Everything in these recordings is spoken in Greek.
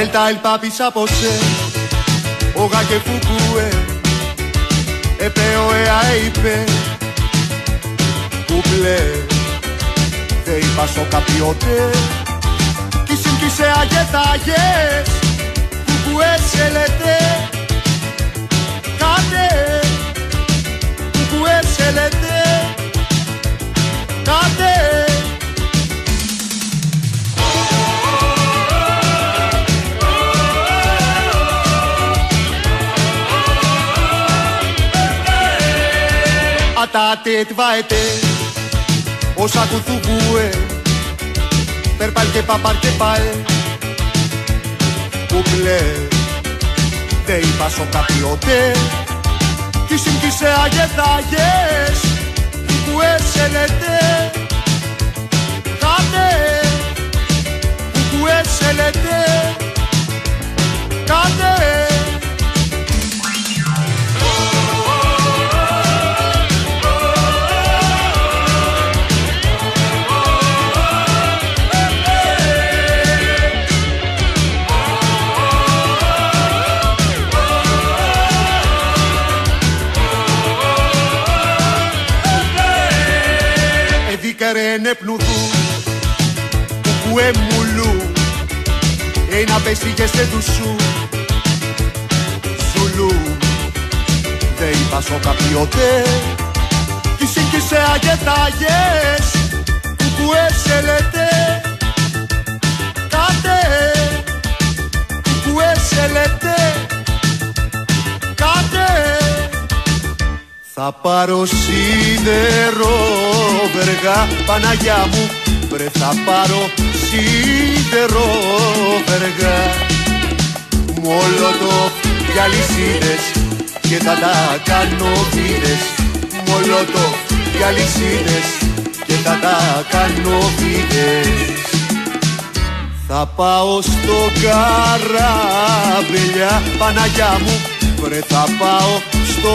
Elta el papi sapose Oga que fukue Επέω εα είπε Κουπλέ Δεν είπα στο καπιότε Κι συμπτήσε αγετάγες Κουκουέ σε λέτε Κάτε Κουκουέ σε λέτε Κάτε Atate tvaete Όσα του θουγούε Περπάλ και παπάρ και παλ Κουκλέ Δε είπα σο καπιότε Κι συμπτήσε αγεθάγες Κουκουέ σε λέτε Κάτε Κουκουέ σε λέτε Κάτε Εδίκαρε πνουδού Κουκουέ μουλού Ένα πέσηγε σε δουσού Ζουλού Δε είπα σο καπιότε Κι σύγκυσε αγετάγες Κουκουέ σε λέτε Κάτε Κουκουέ σε λέτε Κάτε θα πάρω σίδερο βεργά Παναγιά μου. Βρε θα πάρω σίδερο βεργά. Μολότο και αλυσίδες και θα τα κάνω βίδες Μολότο και αλυσίδες και θα τα κάνω βίδες θα πάω στο καράβελια Παναγιά μου. Βρε θα πάω στο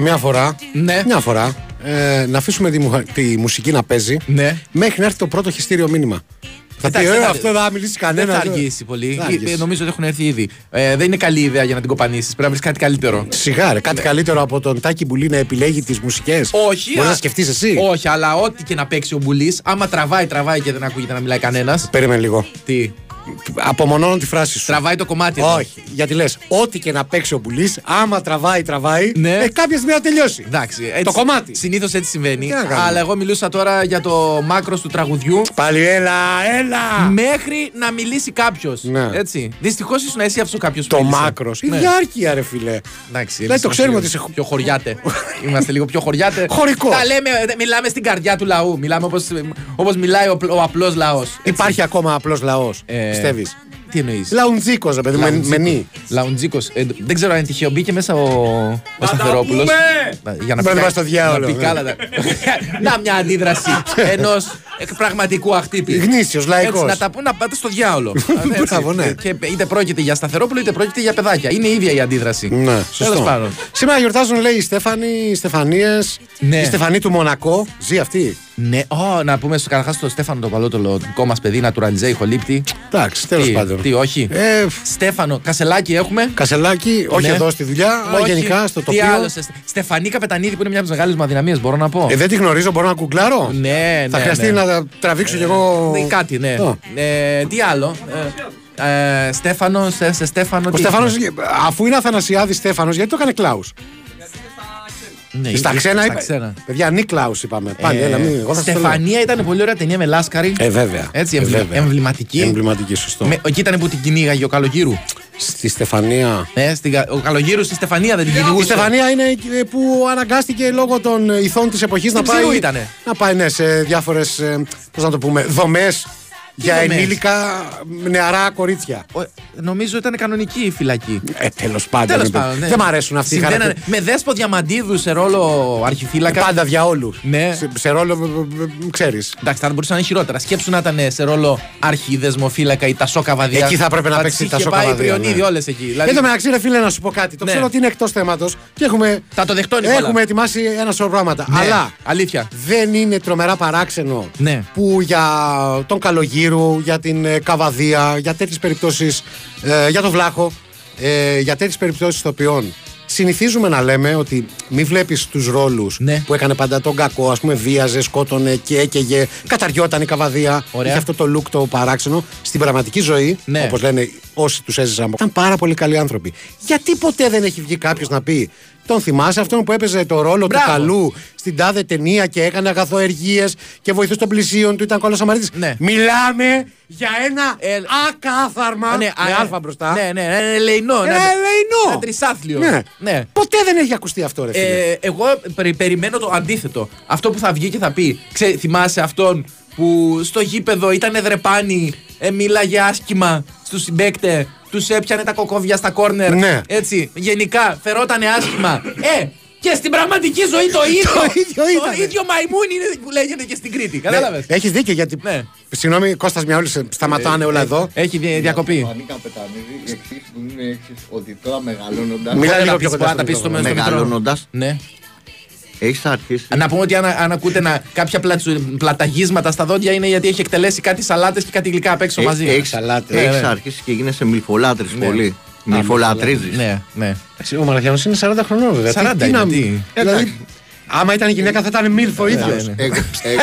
μια φορά. Ναι. Μια φορά. Ε, να αφήσουμε τη, μου- τη μουσική να παίζει Ναι. μέχρι να έρθει το πρώτο χειστήριο μήνυμα. Θα πει, Εντάξει, «Ε, δεν θα- αυτό δεν θα μιλήσει Δεν κανένα. θα αργήσει πολύ. Θα Ε, αργήσει. Νομίζω ότι έχουν έρθει ήδη. Ε, δεν είναι καλή ιδέα για να την κοπανίσεις. Πρέπει να βρεις κάτι καλύτερο. Σιγά, ρε, κάτι καλύτερο από τον Τάκη Μπουλή να επιλέγει τις μουσικές. Όχι. Μπορείς α- να σκεφτείς εσύ. Όχι, αλλά ό,τι και να παίξει ο Μπουλής, άμα τραβάει, τραβάει και δεν ακούγεται να μιλάει κανένας. Περίμενε λίγο. Τι; Απομονώνω τη φράση σου. Τραβάει το κομμάτι. εδώ. Όχι. Γιατί λες, ό,τι και να παίξει ο Μπουλής, άμα τραβάει, τραβάει. Ναι. Ε, κάποια στιγμή θα τελειώσει. Εντάξει, έτσι, Το κομμάτι. Συνήθως έτσι συμβαίνει. Τι να κάνουμε. Αλλά εγώ μιλούσα τώρα για το μάκρος του τραγουδιού. Πάλι έλα, έλα. Μέχρι να μιλήσει κάποιος. Ναι. Έτσι. Δυστυχώς ήσουν εσύ αυτό κάποιος Το μάκρος. Η Ναι. διάρκεια, ρε φιλέ. Εντάξει, Δηλαδή, εμείς το ξέρουμε είμαστε ότι σε- Πιο χωριάτε. Είμαστε λίγο πιο χωριάτε. Χωρικός. Τα λέμε, δεν- μιλάμε στην καρδιά του λαού. Μιλάμε όπως όπως μιλάει ο, πλ- ο απλός λαός. Υπάρχει ακόμα απλός λαός. Ε, Πιστεύεις; Τι εννοείς; Λαουντζίκο, ρε παιδί, με, με νι. Λαουντζίκο. Ε, δεν ξέρω αν είναι τυχαίο. Μπήκε μέσα ο, ο Σταθερόπουλος. Για να Μπράβο κα- στο διάολο, να πει ναι. καλά τα- Να μια αντίδραση ενός εκ πραγματικού αχτύπη. Γνήσιος, λαϊκός. Έτσι, να τα πούν να πάτε στο διάολο. Έτσι. Μπράβο, ναι. Και είτε πρόκειται για Σταθερόπουλο είτε πρόκειται για παιδάκια. Είναι η ίδια η αντίδραση. Ναι, Τέλος σωστό. πάντων. Σήμερα γιορτάζουν, λέει, η Στέφανη, οι Στεφανίες. Ναι. Η Στεφανή του Μονακό. Ζει αυτή. Ναι, Ω, να πούμε στο καταρχάς στο Στέφανο το Παλότολο, δικό μας παιδί, Naturalize, ηχολήπτη. Εντάξει, τέλος Τι, πάντων. τι, όχι. Ε, Στέφανο, Κασελάκι έχουμε. Κασελάκι, όχι Ναι. εδώ στη δουλειά, αλλά Όχι. γενικά στο Τι τοπίο. άλλο, σε- Στεφανή Καπετανίδη που είναι μια από τις μεγάλες μου αδυναμίες, μπορώ να πω. Ε, δεν τη γνωρίζω, μπορώ να κουκλάρω. Ναι, Θα ναι, χρειαστεί ναι. να τα τραβήξω κι εγώ. Ναι, Κάτι, ναι. Α. Ε, τι άλλο; Ε, ε, Στέφανος, σε, σε Στέφανο. Ο τι Στέφανος, έχουμε; αφού είναι Αθανασιάδης Στέφανος, γιατί το έκανε Κλάους; Ναι, Στα ή- ξένα στα είπα. ξένα. Παιδιά, Νίκλαου είπαμε. Πάλι, Ε, έλα, μην, εγώ θα στο λέω. Στεφανία ήταν πολύ ωραία ταινία με Λάσκαρη. Ε, βέβαια. Έτσι, Ε, εμβλη- βέβαια. εμβληματική. Εμβληματική, σωστό. Με, εκεί ήταν που την κυνήγαγε ο Καλογύρου. Στη Στεφανία. Ε, στην κα- ο Καλογύρου στη Στεφανία δεν την κυνηγούσε. Η Στεφανία είναι ε, που αναγκάστηκε λόγω των ηθών της εποχής να Ψηρού πάει. ήτανε. Να πάει ναι, σε διάφορες. Πώς να το πούμε, δομές για δομές; ενήλικα νεαρά κορίτσια. Ο- Νομίζω ήταν κανονική η φυλακή. Ε, τέλος πάντων. Τέλος ρε, πάντων. ναι. Δεν μ' αρέσουν αυτοί οι Συμβαίνανε χαρακτήρες. Με δέσπο διαμαντίδου σε ρόλο αρχιφύλακα. Πάντα διαόλου. Ναι. Σε, σε ρόλο, ξέρεις. Εντάξει, θα μπορούσαν να είναι χειρότερα. Σκέψου να ήταν σε ρόλο αρχιδεσμοφύλακα ή τασό καβαδία. Εκεί θα έπρεπε να Θα παίξει τις είχε Τασό πάει Καβαδία, Πριονίδη ναι. όλες εκεί. Δηλαδή, Εν τω μεταξύ, ρε φίλε, να σου πω κάτι. Το Ναι. ξέρω ότι είναι εκτός θέματος και έχουμε, Θα το δεχτώ, Νικόλα. έχουμε ετοιμάσει ένα σωρό πράγματα. ναι, Αλλά Αλήθεια. δεν είναι τρομερά παράξενο Ναι. που για τον Καλογύρου, για την ε, Καβαδία, για τέτοιες περιπτώσεις, για τον Βλάχο, ε, για τέτοιες περιπτώσεις ηθοποιών. Συνηθίζουμε να λέμε ότι μη βλέπεις τους ρόλους Ναι. που έκανε πάντα τον κακό, ας πούμε, βίαζε, σκότωνε και έκαιγε, καταριόταν η καβαδία. Ωραία. Είχε αυτό το look το παράξενο. Στην πραγματική ζωή, Ναι. όπως λένε όσοι τους έζησαν, ήταν πάρα πολύ καλοί άνθρωποι. Γιατί ποτέ δεν έχει βγει κάποιος να πει, τον θυμάσαι αυτόν που έπαιζε το ρόλο Μπράβο. του καλού στην τάδε ταινία και έκανε αγαθοεργίες και βοηθούσε των πλησίων του, ήταν κόλλο αμαρίτη. Ναι. Μιλάμε για ένα Ε, ακάθαρμα. Α, ναι, με α, αλφα μπροστά. Ναι, ναι, ένα ελεηνό. Ένα ελεηνό. Ένα τρισάθλιο. Ναι. ναι. Ποτέ δεν έχει ακουστεί αυτό, ρε φίλε. Ε, εγώ περι- περιμένω το αντίθετο. Αυτό που θα βγει και θα πει. Ξέ, θυμάσαι αυτόν που στο γήπεδο ήταν δρεπάνι, ε, μίλαγε άσχημα στους συμπαίκτες, τους έπιανε τα κοκόβια στα κόρνερ. Ναι. Έτσι. Γενικά φερότανε άσχημα. Ε, και στην πραγματική ζωή το ίδιο. Το ίδιο ήτανε. το ίδιο μαϊμούνι είναι που λέγεται και στην Κρήτη. Κατάλαβες; Έχεις δίκιο γιατί. Ναι. Συγγνώμη, Κώστας Μιαούλης, σταματάνε όλα εδώ. Έχει δι- διακοπή. Φανή Καπετανίδη, η εξής που είναι η εξής, ότι τώρα μεγαλώνοντας, Μιλά Μπορεί λίγο να πιο πεις, κοντά μπορεί να στο τα πεις στο μικρόφωνο. στο μικρόφωνο. μεγαλώνοντας, Ναι. Έχεις αρχίσει Να πούμε ότι αν, αν ακούτε να, κάποια πλατσου- πλαταγίσματα στα δόντια είναι γιατί έχει εκτελέσει κάτι σαλάτες και κάτι γλυκά απ' έξω Ε, μαζί. έχεις, Σαλάτες. έχεις Ναι, ναι. αρχίσει και γίνεσαι μιλφολάτρης Ναι. πολύ. Μιλφολατρίζεις. Ναι, ναι. Εντάξει, Ο Μαραθιανός είναι 40 χρονών, βέβαια. 40 Τι- τι είναι, να- τι; Δηλαδή, άμα ήταν γυναίκα θα ήταν μίλφο ίδιος. ναι. Εγώ, ε,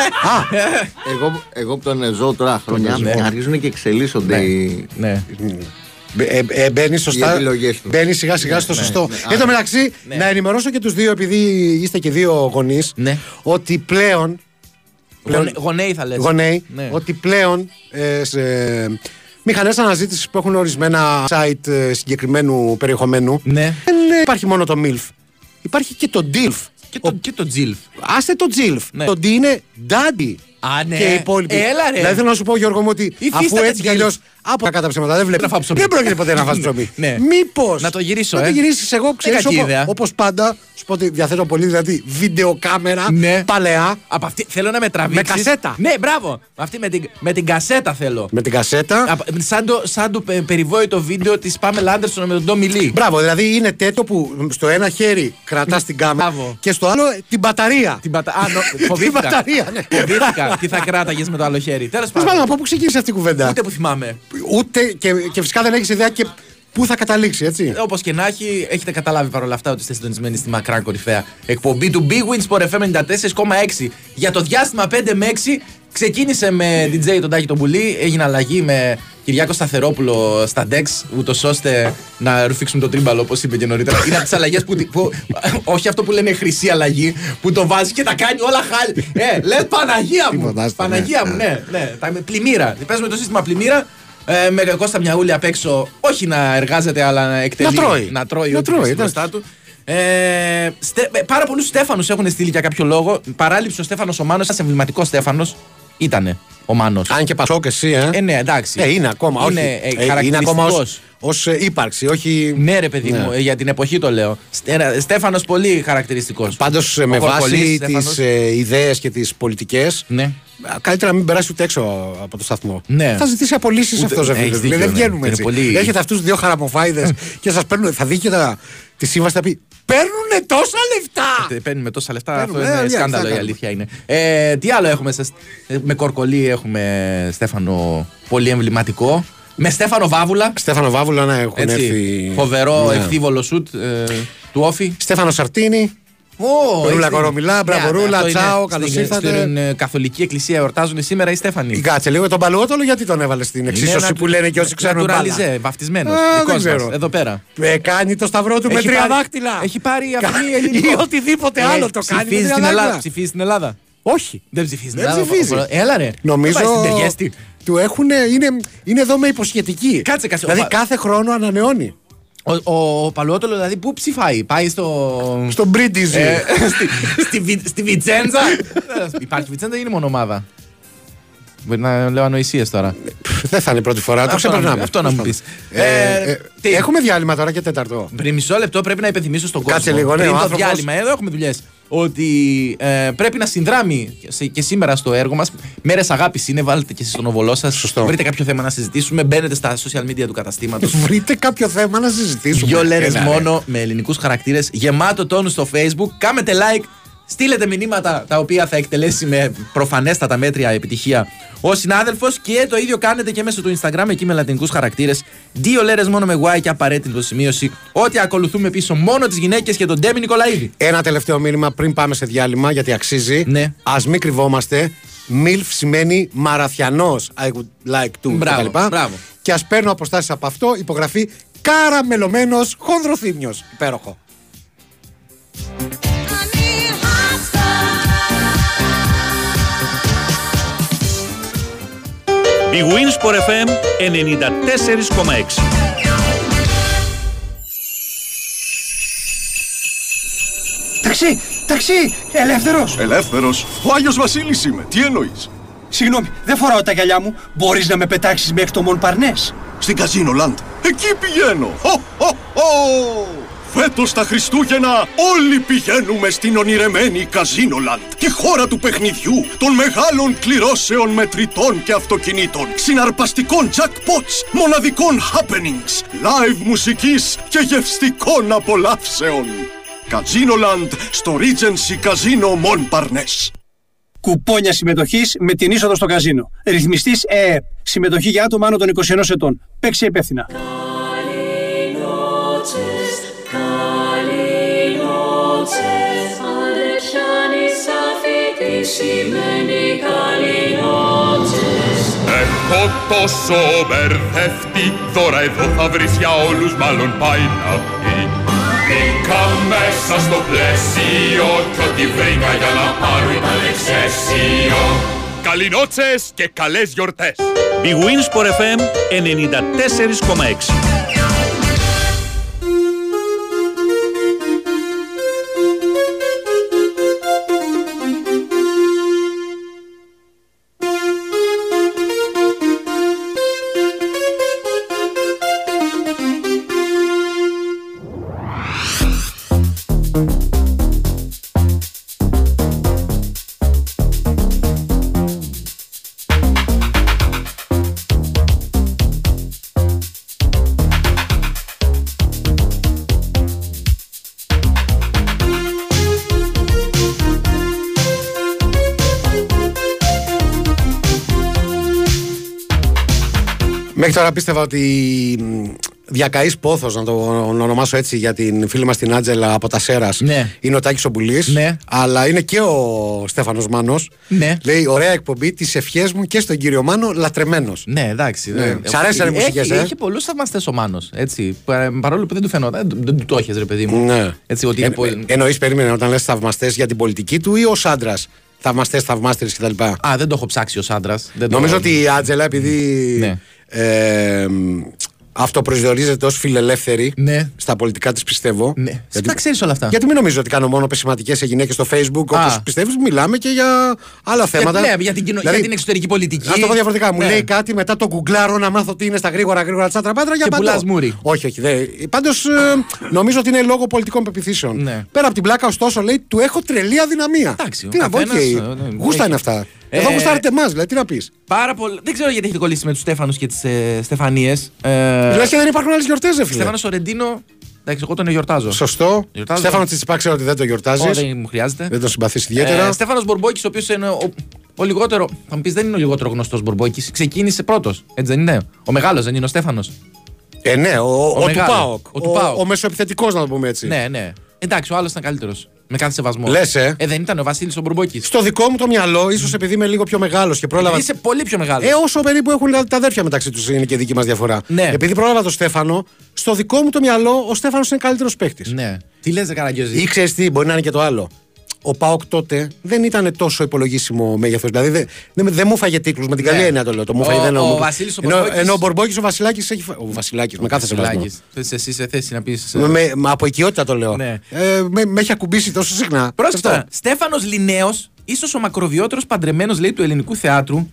εγώ, εγώ που τον ζω τώρα χρόνια Ναι. αρχίζουν και εξελίσσονται Ναι. οι, ναι. Ε, ε, μπαίνει σωστά. Οι επιλογές τους. Μπαίνει σιγά σιγά στο ναι, σωστό. ναι. Εν τω μεταξύ, Ναι. να ενημερώσω και τους δύο, επειδή είστε και δύο γονείς, Ναι. ότι πλέον. Γονε- Γονέοι θα λες. Γονέοι, Ναι. ότι πλέον ε, σε μηχανές αναζήτησης που έχουν ορισμένα site ε, συγκεκριμένου περιεχομένου. Ναι. Δεν ε, υπάρχει μόνο το MILF. Υπάρχει και το DILF. Και το, και το τζιλφ. Άστε το JILF. Ναι. Το D είναι Daddy. Α, ναι. Και οι υπόλοιποι. Έλα, ρε. Δηλαδή θέλω να σου πω, Γιώργο μου, ότι αφού Υφίσταται έτσι κι κι αλλιώς. Αλλιώς. Από τα κάτω ψέματα δεν βλέπει. Να φάω ψωμί. Δεν πρόκειται ποτέ να φας ψωμί. Ναι. Μήπως. Να το γυρίσω, Να ε. το γυρίσεις εγώ, ξέρεις. κακή ιδέα. Όπως πάντα, σου πω ότι διαθέτω πολύ δηλαδή βιντεοκάμερα Ναι. παλαιά. Από αυτή θέλω να με τραβήξεις. κασέτα. Ναι, μπράβο. Αυτή με την, με την κασέτα θέλω. Με την κασέτα. Απ- σαν, το, σαν το πε- περιβόητο βίντεο της Πάμελ Άντερσον με τον Ντόμι Λί. Μπράβο, δηλαδή είναι τέτοιο που στο ένα χέρι κρατάς την κάμερα Μπράβο. και στο άλλο την μπαταρία. Την πατα... Α, νο... Την φοβήθηκα. μπαταρία, ναι. Φοβήθηκα. Τι θα κράταγες με το άλλο χέρι. Τέλος Τέλο πάντων, πάντων. από πού ξεκίνησε αυτή η κουβέντα; Ούτε που θυμάμαι. Ούτε και, και φυσικά δεν έχεις ιδέα και πού θα καταλήξει, έτσι. Όπως και να έχει, έχετε καταλάβει παρόλα αυτά ότι είστε συντονισμένοι στη μακρά κορυφαία εκπομπή του Big Win Sport FM 94,6. Για το διάστημα 5 με 6 ξεκίνησε με DJ τον Τάκη τον Πουλή, έγινε αλλαγή με Κυριάκο Σταθερόπουλο στα Dex, ούτως ώστε να ρουφήξουν το τρίμπαλο, όπως είπε και νωρίτερα. Είναι από τις αλλαγές που, που. Όχι αυτό που λένε χρυσή αλλαγή, που το βάζει και τα κάνει όλα χάλια. Ε, λες Παναγία μου! Τίποτα, άστα, ναι. Παναγία μου, ναι, ναι. Τα, με πλημμύρα. Παίζουμε το σύστημα πλημμύρα. Ε, με Κώστα Μιαούλη απ' έξω, όχι να εργάζεται, αλλά να εκτελεί. Να τρώει. Να τρώει, Να ό,τι τρώει, βρίσκει εντάξει. μπροστά του. Ε, στε, ε, πάρα πολλούς Στέφανους έχουν στείλει για κάποιο λόγο. Παράληψη ο Στέφανος ο Μάνο, ένας εμβληματικός Στέφανος. Ήτανε. ο Μάνος. Αν και πασό και εσύ, ε. Ε, ναι, εντάξει. Ε, είναι ακόμα. Είναι, όχι. ε, Ε, είναι ακόμα χαρακτηριστικός. ως, ως ε, ύπαρξη, όχι. Ναι, ρε παιδί Ναι. μου, ε, για την εποχή το λέω. Στέφανος πολύ χαρακτηριστικός. Πάντως με βάση τις ε, ιδέες και τις πολιτικές. Ναι. Καλύτερα να μην περάσει ούτε έξω από το σταθμό. Ναι. Θα ζητήσει απολύσεις Ούτε- αυτός, έχεις φίλε. δίκιο, Δεν ναι. βγαίνουμε Είναι έτσι. πολύ- Έχετε αυτούς δύο χαραμοφάιδες και σας παίρνουν. Θα δει και τα, τη σύμβαση θα πει Παίρνουν τόσα λεφτά! Ε, Παίρνουμε τόσα λεφτά. Παίρνουμε, αυτό ε, είναι αλήθεια, σκάνδαλο, τι η θα αλήθεια είναι. Ε, τι άλλο έχουμε σε, με Κορκολί, έχουμε Στέφανο πολύ εμβληματικό. Με Στέφανο Βάβουλα. Στέφανο Βάβουλα να έχουν Έτσι, έρθει. φοβερό Ναι. ευθύβολο σουτ ε, του Όφη. Στέφανο Σαρτίνη. Ω, Ρούλα έτσι. Κορομιλά, μπράβο, Ναι, Ρούλα, αυτό είναι τσάο, καλώς στην- ήρθατε. Στην ε, Καθολική Εκκλησία εορτάζουν σήμερα οι Στέφανοι. Κάτσε λίγο τον Παλαιότολο γιατί τον έβαλες στην εξίσωση που λένε και όσοι ξέρουν μπάλα; Naturalize, βαφτισμένος. Α, δεν Δικό ξέρω. μα. Εδώ πέρα. Ε, κάνει το σταυρό του με Έχει τρία πάρει- δάχτυλα. Έχει πάρει αυτή Ή ελληνικό. οτιδήποτε Ε, άλλο το κάνει. με ψηφίζει τρία στην Ελλάδα. δάχτυλα. Ψηφίζει στην Ελλάδα. Όχι. Δεν ψηφίζει στην Δεν Ελλάδα. ψηφίζει. Έλα ρε. Νομίζω Δεν πάει στην Τεργέστη. του έχουν, είναι, είναι εδώ με υποσχετική. Κάτσε, κάτσε. Δηλαδή Ο Πα- κάθε χρόνο ανανεώνει. Ο, ο Παλαιότολο δηλαδή πού ψηφάει, πάει στο. Στον Μπρίντιζι. Ε, στη, στη, Βι- στη Βιτσέντζα; Ε, Υπάρχει Βιτσέντζα ή είναι μονομάδα. Μπορεί να λέω ανοησίες τώρα. Δεν θα είναι η πρώτη φορά. Το Αυτό να ξεπερνάμε. μου- αυτό να μου Τέλος πεις. πάντων. Ε, Ε, ε, τι; Έχουμε διάλειμμα τώρα και τέταρτο. Πριν μισό λεπτό πρέπει να υπενθυμίσω στον κόσμο. Κάτσε λίγο, ναι, πριν ο το άνθρωπος- διάλειμμα, εδώ έχουμε δουλειές. Ότι ε, πρέπει να συνδράμει και σε- και σήμερα στο έργο μας. Μέρες αγάπης είναι, βάλτε και εσείς στον οβολό σας. Σωστό. Βρείτε κάποιο θέμα να συζητήσουμε. Μπαίνετε στα social media του καταστήματος. Βρείτε κάποιο θέμα να συζητήσουμε. Δυο λέρε Έλα, ρε. μόνο με ελληνικούς χαρακτήρες. Γεμάτο τόνους στο facebook. Κάμετε like. Στείλετε μηνύματα τα οποία θα εκτελέσει με προφανέστατα μέτρια επιτυχία ο συνάδελφος και το ίδιο κάνετε και μέσω του Instagram εκεί με λατινικούς χαρακτήρες. Δύο λέρες μόνο με Y και απαραίτητο σημείωση. Ότι ακολουθούμε πίσω μόνο τις γυναίκες και τον Ντέμι Νικολαίδη. Ένα τελευταίο μήνυμα πριν πάμε σε διάλειμμα γιατί αξίζει. Ναι. Α μην κρυβόμαστε. MILF σημαίνει μαραθιανός. I would like to. Μπράβο, κτλ. μπράβο. Και ας παίρνω αποστάσεις από αυτό. Υπογραφή καραμελωμένος χονδροθύμιος. Υπέροχο. Η Winsport FM 94,6. Ταξί, ταξί, ελεύθερος. Ελεύθερος. Ο Άγιος Βασίλης είμαι. Τι εννοείς; Συγγνώμη, δεν φοράω τα γυαλιά μου. Μπορείς να με πετάξεις μέχρι το Μον Παρνές. Στην Καζίνο Λαντ. Εκεί πηγαίνω. Χω, χω, χω. Φέτος τα Χριστούγεννα όλοι πηγαίνουμε στην ονειρεμένη Καζίνο Λαντ. Τη χώρα του παιχνιδιού, των μεγάλων κληρώσεων μετρητών και αυτοκινήτων, συναρπαστικών jackpots, μοναδικών happenings, live μουσικής και γευστικών απολαύσεων. Καζίνο Λαντ στο Regency Casino Montparnasse. Κουπόνια συμμετοχής με την είσοδο στο καζίνο. Ρυθμιστής ΕΕ. Συμμετοχή για άτομα άνω των 21 ετών. Παίξει υπεύθυνα. Έχω τόσο μπερδευτεί, δώρα εδώ θα βρεις για όλους μάλλον πάει να πει. Μπήκα μέσα στο πλαίσιο κι ό,τι βρήκα για να πάρω ήταν εξαίσιο. Καληνότσες και καλές γιορτές. Η Winsport FM 94,6. Τώρα πίστευα ότι μ, διακαής πόθος να το ονομάσω έτσι για την φίλη μας την Άντζελα από τα Σέρας Ναι. είναι ο Τάκης ο Μπουλής Ναι. αλλά είναι και ο Στέφανος Μάνος Ναι. λέει ωραία εκπομπή τις ευχές μου και στον κύριο Μάνο λατρεμένος Ναι, εντάξει. Ναι. ε, Σ' αρέσανε οι έχει- μουσικές, ε; Έχει πολλούς θαυμαστές ο Μάνος. Έτσι. Πα- Παρόλο που δεν του φαινόταν. Δεν, δεν του το έχεις, ρε παιδί μου. Ναι. Έτσι, ότι είναι Ε, πολύ- εννοείς περίμενε όταν λες θαυμαστές για την πολιτική του ή ως άντρας; Θαυμαστές, θαυμάστερες κτλ. Α, δεν το έχω ψάξει ως άντρας. Νομίζω ότι η Άτζελα επειδή Ναι. Ε, μ, αυτοπροσδιορίζεται ως φιλελεύθερη Ναι. στα πολιτικά της, πιστεύω. Ναι. Τα ξέρεις όλα αυτά. Γιατί μην νομίζω ότι κάνω μόνο πεσηματικές σε γυναίκες στο Facebook. Όπως Α. πιστεύεις, μιλάμε και για άλλα θέματα. ναι, για την, κοινο... Δηλαδή, για την εξωτερική πολιτική. Να το πω διαφορετικά. Μου Ναι. λέει κάτι μετά το γκουγκλάρω να μάθω τι είναι στα γρήγορα γρήγορα τσάτρα πάτρα για Και παντό. πουλάς μούρη. Όχι, όχι. Πάντως νομίζω ότι είναι λόγω πολιτικών πεποιθήσεων. Ναι. Πέρα από την πλάκα, ωστόσο, λέει του έχω τρελή αδυναμία. Εντάξει, ο τι να πω, καθένας, οκ. ε, ναι, Γούστα έχει. είναι αυτά. Εδώ Ε, γουστάρετε εμάς, δηλαδή τι να πεις. Πάρα πολύ. Δεν ξέρω γιατί έχετε κολλήσει με τους Στέφανους και τις ε, Στεφανίες. Ε, Λες και δεν υπάρχουν άλλες γιορτές, ρε φίλε. Στέφανο Σορεντίνο. Εντάξει, εγώ τον γιορτάζω. Σωστό. Γιορτάζω. Στέφανο Τσιτσιπά ξέρω ότι δεν το γιορτάζεις. Ω, δεν μου χρειάζεται. Δεν τον συμπαθείς ιδιαίτερα. Ε, Στέφανος Μπορμπόκη, ο οποίος είναι ο, ο λιγότερο. Θα μου πεις, δεν είναι ο λιγότερο γνωστός Μπορμπόκη. Ξεκίνησε πρώτος. Έτσι δεν είναι; Ο μεγάλος δεν είναι ο Στέφανος; Ε, ναι, ο, ο, του μεγάλος. Πάοκ. Ο του ΠΑΟΚ. ο μεσοεπιθετικός, να το πούμε έτσι. Ναι, ναι. Εντάξει, ο άλλος ήταν καλύτερος. Με κάθε σεβασμό. Λες, ε. ε δεν ήταν ο Βασίλης ο Μπορμπόκη. Στο δικό μου το μυαλό, ίσως επειδή είμαι λίγο πιο μεγάλος και πρόλαβα. Είσαι πολύ πιο μεγάλος. Ε, όσο περίπου έχουν τα αδέρφια μεταξύ τους είναι και δική μας διαφορά. Ναι. Επειδή πρόλαβα τον Στέφανο, στο δικό μου το μυαλό ο Στέφανος είναι καλύτερος παίχτη. Ναι. Τι λες, Καραγκιόζη; Ή ξέρεις τι, μπορεί να είναι και το άλλο. Ο Πάοκ τότε δεν ήταν τόσο υπολογίσιμο μέγεθος. Δηλαδή δεν, δεν, δεν μου φάγε τίτλους. Με την Ναι. καλή έννοια το λέω. Το μου Ο- φάγε δεν ο εννοώ. Βασίλης ο ενώ, Μπορμπόκης- ενώ ο Μπορμπόκης ο Βασιλάκης έχει. φα- Ο Βασιλάκης, με κάθε σεβασμό. Βασιλάκης. Θες εσύ σε θέση να πεις. Με, με- με- από οικειότητα το λέω. Ναι. Ε, με, με έχει ακουμπήσει τόσο συχνά. Πρόσεξε Αυτό. τώρα. Στέφανος Λινέος, ίσως ο μακροβιότερος παντρεμένος λέει του ελληνικού θεάτρου.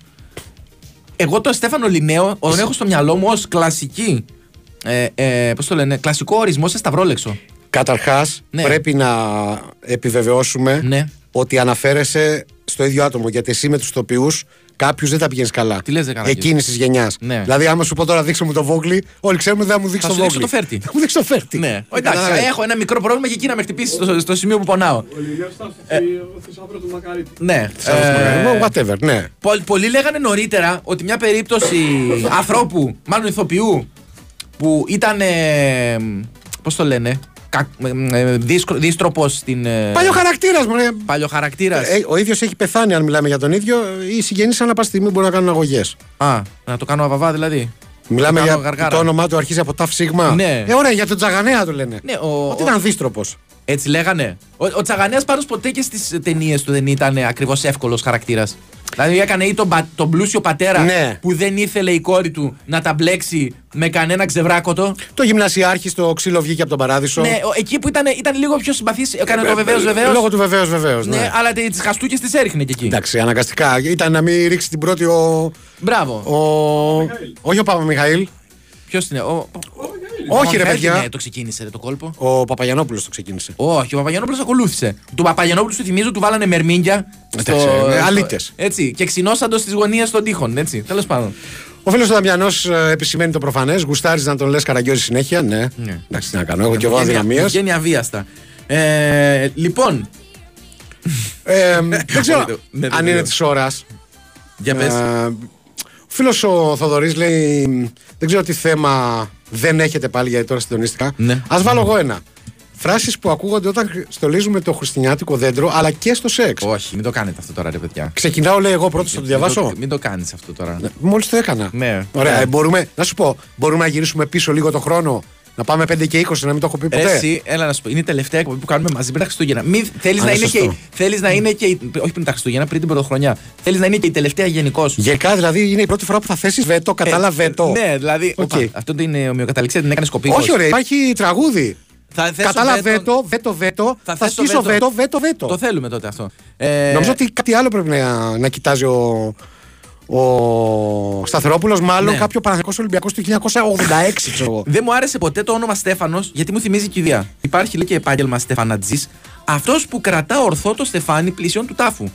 Εγώ τον Στέφανο Λινέο τον έχω στο μυαλό μου ως κλασική. Ε, ε, Πώς το λένε, κλασικό ορισμό σε σταυρόλεξο. Καταρχάς, Ναι. πρέπει να επιβεβαιώσουμε Ναι. ότι αναφέρεσαι στο ίδιο άτομο. Γιατί εσύ με τους τοπιούς κάποιους δεν τα πηγαίνεις καλά. Τι λες, ρε Καραγκιόζη. Εκείνης της γενιάς. Ναι. Δηλαδή, άμα σου πω τώρα δείξω μου το Βόγκλι, όλοι ξέρουμε δεν θα μου δείξει Θα το σου δείξω Βόγκλι. το φέρτι. Θα μου δείξει το φέρτι. Ναι. Ε, Εντάξει, καταλαβαίνεις. έχω ένα μικρό πρόβλημα και εκεί να με χτυπήσεις στο, στο σημείο που πονάω. Ναι. Ε, Whatever, ναι. Πο- πολλοί λέγανε νωρίτερα ότι μια περίπτωση ανθρώπου, μάλλον ηθοποιού, που ήταν. Πώς το λένε, δίστροπο στην. ε, Παλιό χαρακτήρας μου. ναι. Παλιοχαρακτήρας. Ε, ο ίδιος έχει πεθάνει, αν μιλάμε για τον ίδιο. Οι συγγενείς ανά πάση στιγμή μπορούν να κάνουν αγωγές. Α, να το κάνω αβαβά δηλαδή. Μιλάμε Το για κάνω γαργάρα. το όνομά του αρχίζει από τάφ σίγμα. Ναι. Ε, ωραία, για τον Τζαγανέα του λένε. Ναι, ο, Ότι ο- ήταν δίστροπο. Έτσι λέγανε. Ο, ο Τσαγανέας πάντως ποτέ και στις ταινίες του δεν ήταν ακριβώς εύκολος χαρακτήρας. Δηλαδή έκανε ή τον, πα- τον πλούσιο πατέρα Ναι. που δεν ήθελε η κόρη του να τα μπλέξει με κανένα ξεβράκωτο. Το γυμνασιάρχη στο ξύλο βγήκε από τον παράδεισο. Ναι, ο- εκεί που ήταν, ήταν λίγο πιο συμπαθής, έκανε το βεβαίω βεβαίως. Ε, Λόγω του βεβαίως, βεβαίως. Ναι, Ναι. αλλά τις χαστούκες τις έριχνε και εκεί. Εντάξει, αναγκαστικά. Ήταν να μην ρίξει την πρώτη ο. Μπράβο. ο... Όχι ο Παπα Μιχαήλ. Ποιος είναι, ο. Όχι, ρε Μιχαήλ, παιδιά. Ναι, το ξεκίνησε ρε, το κόλπο. Ο Παπαγιανόπουλος το ξεκίνησε. Όχι, ο Παπαγιανόπουλος ακολούθησε. Του Παπαγιανόπουλου σου θυμίζω του βάλανε μερμήγκια. Εντάξει, ε, αλήτες. Έτσι. Και ξυνώσαντο στι γωνίε των τείχων. Έτσι. Τέλος πάντων. Ο φίλος του Δαμιανός επισημαίνει το προφανές. Γουστάρει να τον λες καραγκιόζη συνέχεια. Ναι. Ναι. Εντάξει, τι να κάνω. Έχω και εγώ Βγαίνει- αδυναμίες. Βγαίνει αβίαστα. Ε, λοιπόν, Ε, δεν ξέρω Ναι, αν ναι, είναι ναι. της ώρας. για πες. Ο φίλος ο Θοδωρής λέει: Δεν ξέρω τι θέμα δεν έχετε πάλι γιατί τώρα συντονίστηκα. Ναι. Α βάλω εγώ ένα. Φράσεις που ακούγονται όταν χρ- στολίζουμε το χριστιανιάτικο δέντρο αλλά και στο σεξ. Όχι, μην το κάνετε αυτό τώρα, ρε παιδιά. Ξεκινάω, λέει εγώ πρώτος, θα το διαβάσω. Μην το, μην το κάνεις αυτό τώρα. Μόλις το έκανα. Ναι. Ωραία, Ναι. ε, μπορούμε, να σου πω, μπορούμε να γυρίσουμε πίσω λίγο το χρόνο; Να πάμε 5 και 20, να μην το έχω πει ποτέ. Εσύ, έλα να σου πω, είναι η τελευταία εκπομπή που κάνουμε μαζί πριν τα Χριστούγεννα. Μην θέλεις Α, να, είναι είναι και, σωστό. θέλεις να είναι και. η- Όχι πριν τα Χριστούγεννα, πριν την πρωτοχρονιά. Θέλεις να είναι και η τελευταία γενικώς. Γεκά, δηλαδή είναι η πρώτη φορά που θα θέσεις βέτο, κατάλαβε το. Ναι, δηλαδή. Οκ. Οπα, αυτό είναι ομοιοκαταληξία, την έκανε σκοπή. Όχι, ωραία, υπάρχει τραγούδι. Θα θέσω Κατάλαβε βέτο- το, βέτο, βέτο. Θα Θα, θέσω στήσω βέτο. βέτο, βέτο, βέτο. Το θέλουμε τότε αυτό. Ε, Νομίζω ότι κάτι άλλο πρέπει να, να κοιτάζει ο, ο Σταθερόπουλος, μάλλον Ναι. κάποιο Παναγιακό Ολυμπιακός του 1986, ξέρω εγώ. Δεν μου άρεσε ποτέ το όνομα Στέφανος γιατί μου θυμίζει κηδεία. Υπάρχει λέει και επάγγελμα Στεφανατζής. Αυτός που κρατά ορθό το στεφάνι πλησιών του τάφου.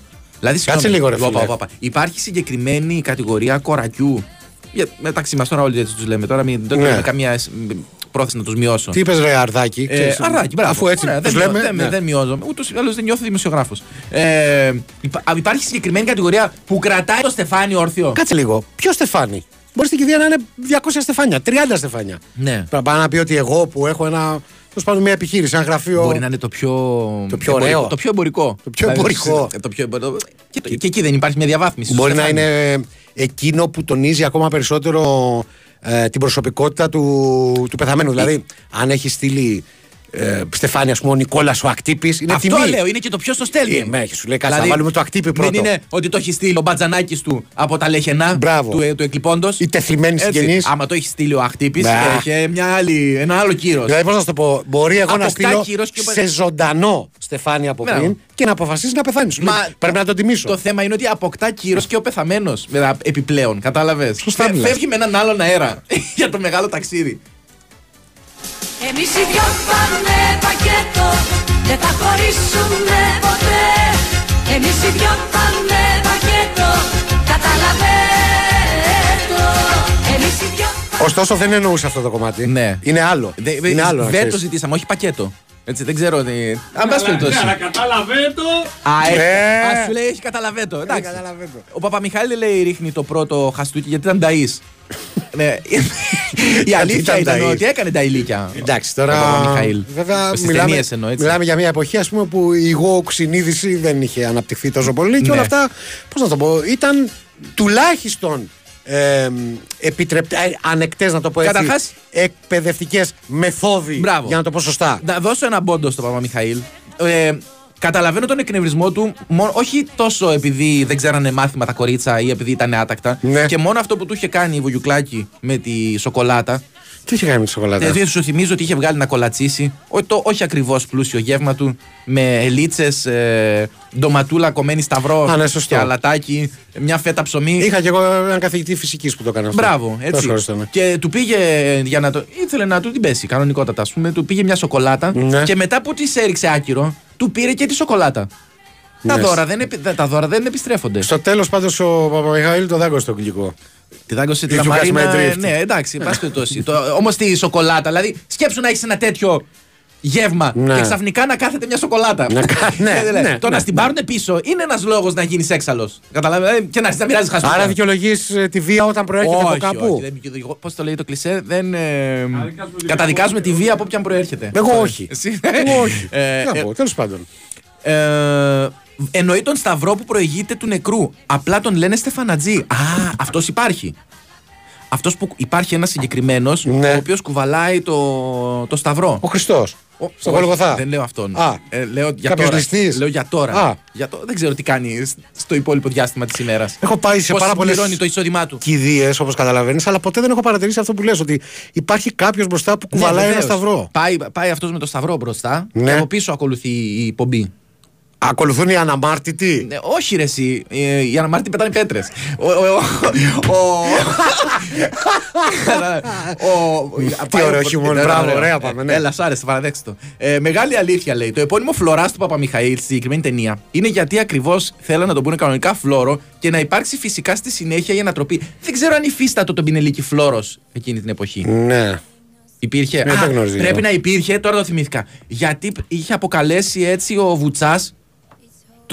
Δηλαδή, Κάτσε συγγνώμη, λίγο, ρε όπα, φίλε. όπα, όπα. Υπάρχει συγκεκριμένη κατηγορία κορακιού. Για, μεταξύ μας τώρα όλοι έτσι τους λέμε. Τώρα μην, δεν Ναι. έχω καμία σ- μ, πρόθεση να τους μειώσω. Τι είπες, Ρε Αρδάκη. Ε, ξέρεις, αράκι, μπράβο. Αφού έτσι Ωραία, τους δεν, λέμε. μειώ- δεν, ναι. δεν μειώζομαι. Ούτως ή άλλως δεν νιώθω δημοσιογράφος. Ε, υπά- α, υπάρχει συγκεκριμένη κατηγορία που κρατάει το στεφάνι όρθιο; Κάτσε λίγο. Ποιο στεφάνι; Μπορείς στην κηδεία να είναι 200 στεφάνια, 30 στεφάνια. Ναι. Πρέπει να πει ότι εγώ που έχω ένα. Τέλος πάντων, μια επιχείρηση, ένα γραφείο. Μπορεί να είναι το πιο. Το πιο εμπορικό. ωραίο. Το πιο εμπορικό. Το πιο Δηλαδή, εμπορικό. το πιο εμπορικό. Και, το- και εκεί δεν υπάρχει μια διαβάθμιση. στο Μπορεί να στεφάνι. είναι εκείνο που τονίζει ακόμα περισσότερο ε, την προσωπικότητα του, του πεθαμένου. Δηλαδή, αν έχεις στείλει ε, Στεφάνη, ας πούμε, ο Νικόλας ο Ακτύπης. Είναι Αυτό τιμή. λέω, είναι και το ποιο το στέλνει. Ε, ναι, σου λέει, κάτσε, να βάλουμε το ακτύπη πρώτο. Δεν είναι ότι το έχει στείλει ο Μπατζανάκης του από τα λεχενά Μπράβο. του, ε, του εκλειπώντος. Οι τεθλιμμένοι συγγενείς. Άμα το έχει στείλει ο Ακτύπης, Ναι. έχει μια άλλη, ένα άλλο κύρος. Δηλαδή, πώς να σου το πω, μπορεί εγώ να Αποκτά στείλω κύρος και ο- σε ζωντανό Στεφάνη από Μπράβο. πριν και να αποφασίσει να πεθάνεις. Σου λέει, Πρέπει να τον τιμήσω. Το θέμα είναι ότι αποκτά κύρος και ο πεθαμένος επιπλέον. Κατάλαβες. Σωστά μιλάς; Φεύγει με έναν άλλον αέρα για το μεγάλο ταξίδι. Εμείς οι δυο πάμε πακέτο Δεν θα χωρίσουμε ποτέ Εμείς οι δυο πάμε πακέτο Καταλαβαίνω Εμείς οι δυο Ωστόσο, δεν εννοούσε αυτό το κομμάτι. Ναι. Είναι άλλο. Δε- είναι άλλο. να δεν ξέρεις. το ζητήσαμε, όχι πακέτο. Έτσι, δεν ξέρω. τι- Αν πάση περιπτώσει. κατάλαβε το. Α, ε, Ε. ας, σου λέει έχει καταλαβαίνω. Εντάξει. καταλαβαίνω. Ο Παπαμιχάλη λέει ρίχνει το πρώτο χαστούκι γιατί ήταν ταΐς. ναι. Η αλήθεια ήταν ήταν ταΐς. ότι έκανε τα ηλίκια. Εντάξει, τώρα. Ο Παπαμιχαήλ. Βέβαια, Στις μιλάμε, ταινίες εννοώ, έτσι. μιλάμε για μια εποχή ας πούμε, που η γοοκ συνείδηση δεν είχε αναπτυχθεί τόσο πολύ και Ναι. όλα αυτά. Πώς να το πω, ήταν τουλάχιστον ε, επιτρεπ... ε, ανεκτές να το πω έτσι Καταρχάς- εκπαιδευτικές μεθόδοι Μπράβο. για να το πω σωστά Να δώσω ένα πόντο στον Παπαμιχαήλ. Ε, καταλαβαίνω τον εκνευρισμό του, μόνο, όχι τόσο επειδή δεν ξέρανε μάθημα τα κορίτσα ή επειδή ήταν άτακτα. Ναι. Και μόνο αυτό που του είχε κάνει η Βουγιουκλάκη με τη σοκολάτα. Τι είχε κάνει με τη σοκολάτα; Δηλαδή σου θυμίζω ότι είχε βγάλει να κολατσίσει. Ό, το, όχι ακριβώς πλούσιο γεύμα του. Με ελίτσες, ε, ντοματούλα κομμένη σταυρό Α, ναι, σωστό. και αλατάκι, μια φέτα ψωμί. Είχα και εγώ έναν καθηγητή φυσικής που το έκανε αυτό Μπράβο, Τόσο έτσι. ευχαριστώ, ναι. Και του πήγε για να το. ήθελε να του την πέσει κανονικότατα, ας πούμε. Του πήγε μια σοκολάτα Ναι. και μετά που της έριξε άκυρο, του πήρε και τη σοκολάτα. Τα, Ναι. δώρα δεν, επι- τα δώρα δεν επιστρέφονται. Στο τέλος πάντως ο Παπαμιχαήλ το δάγκωσε το γλυκό Τη δάγκωσε τη Ή του λαμαρίνα. κάτσε με drift. Ναι, εντάξει, εν πάση περιπτώσει. Όμως τη σοκολάτα, δηλαδή σκέψου να έχεις ένα τέτοιο γεύμα Ναι. και ξαφνικά να κάθεται μια σοκολάτα. Να κα- ναι, Ε, δηλαδή, ναι, το ναι, να στην ναι. πάρουν πίσω είναι ένας λόγος να γίνεις έξαλλος. Καταλαβαίνετε. Και να αρχίσει να μοιράζεις χαστούκια. Άρα δικαιολογείς τη βία όταν προέρχεται από κάπου; Πώς το λέει το κλισέ, δεν. Ε, καταδικάζουμε τη βία από όποιαν προέρχεται. Εγώ όχι. Εσύ- Εγώ όχι Ε, Τι να πω, τέλος πάντων ε, εννοεί τον Σταυρό που προηγείται του νεκρού. Απλά τον λένε Στεφανατζή. Α, αυτός υπάρχει. Αυτός που υπάρχει ένας συγκεκριμένος, Ναι. ο οποίος κουβαλάει το, το Σταυρό. Ο Χριστός Ο- στο όχι, Γολγοθά. Δεν λέω αυτόν. Α. Ε, λέω για Κάποιος τώρα. ληστής. Λέω για τώρα. Α. Για το, δεν ξέρω τι κάνει στο υπόλοιπο διάστημα της ημέρας. Έχω πάει σε Πώς πάρα πολλές συμπληρώνει το εισόδημά του. κηδείες, όπως καταλαβαίνεις, αλλά ποτέ δεν έχω παρατηρήσει αυτό που λες ότι υπάρχει κάποιος μπροστά που κουβαλάει Ναι, ένα βεβαίως. σταυρό. Πάει, πάει αυτός με το σταυρό μπροστά Ναι. και από πίσω ακολουθεί η πομπή. Ακολουθούν οι αναμάρτητοι; Ναι, όχι ρε εσύ, ε, οι αναμάρτητοι πετάνε πέτρες. Ο... ο, ο, ο- ο- Τι ωραίο ο- χιούμορ, ήταν μπράβο, ωραίο. ωραία πάμε, ναι. Ε, Έλα, σ' άρεσε, παραδέξτε το. Ε, μεγάλη αλήθεια λέει. Το επώνυμο Φλωράς του Παπαμιχαήλ στη συγκεκριμένη ταινία είναι γιατί ακριβώς θέλαν να τον πούνε κανονικά φλόρο και να υπάρξει φυσικά στη συνέχεια η ανατροπή. Δεν ξέρω αν υφίστατο τον πινελίκι φλόρος εκείνη την εποχή. Ναι. Υπήρχε. Ναι, Α, δεν γνωρίζω. πρέπει να υπήρχε, τώρα το θυμήθηκα. Γιατί είχε αποκαλέσει έτσι ο Βουτσάς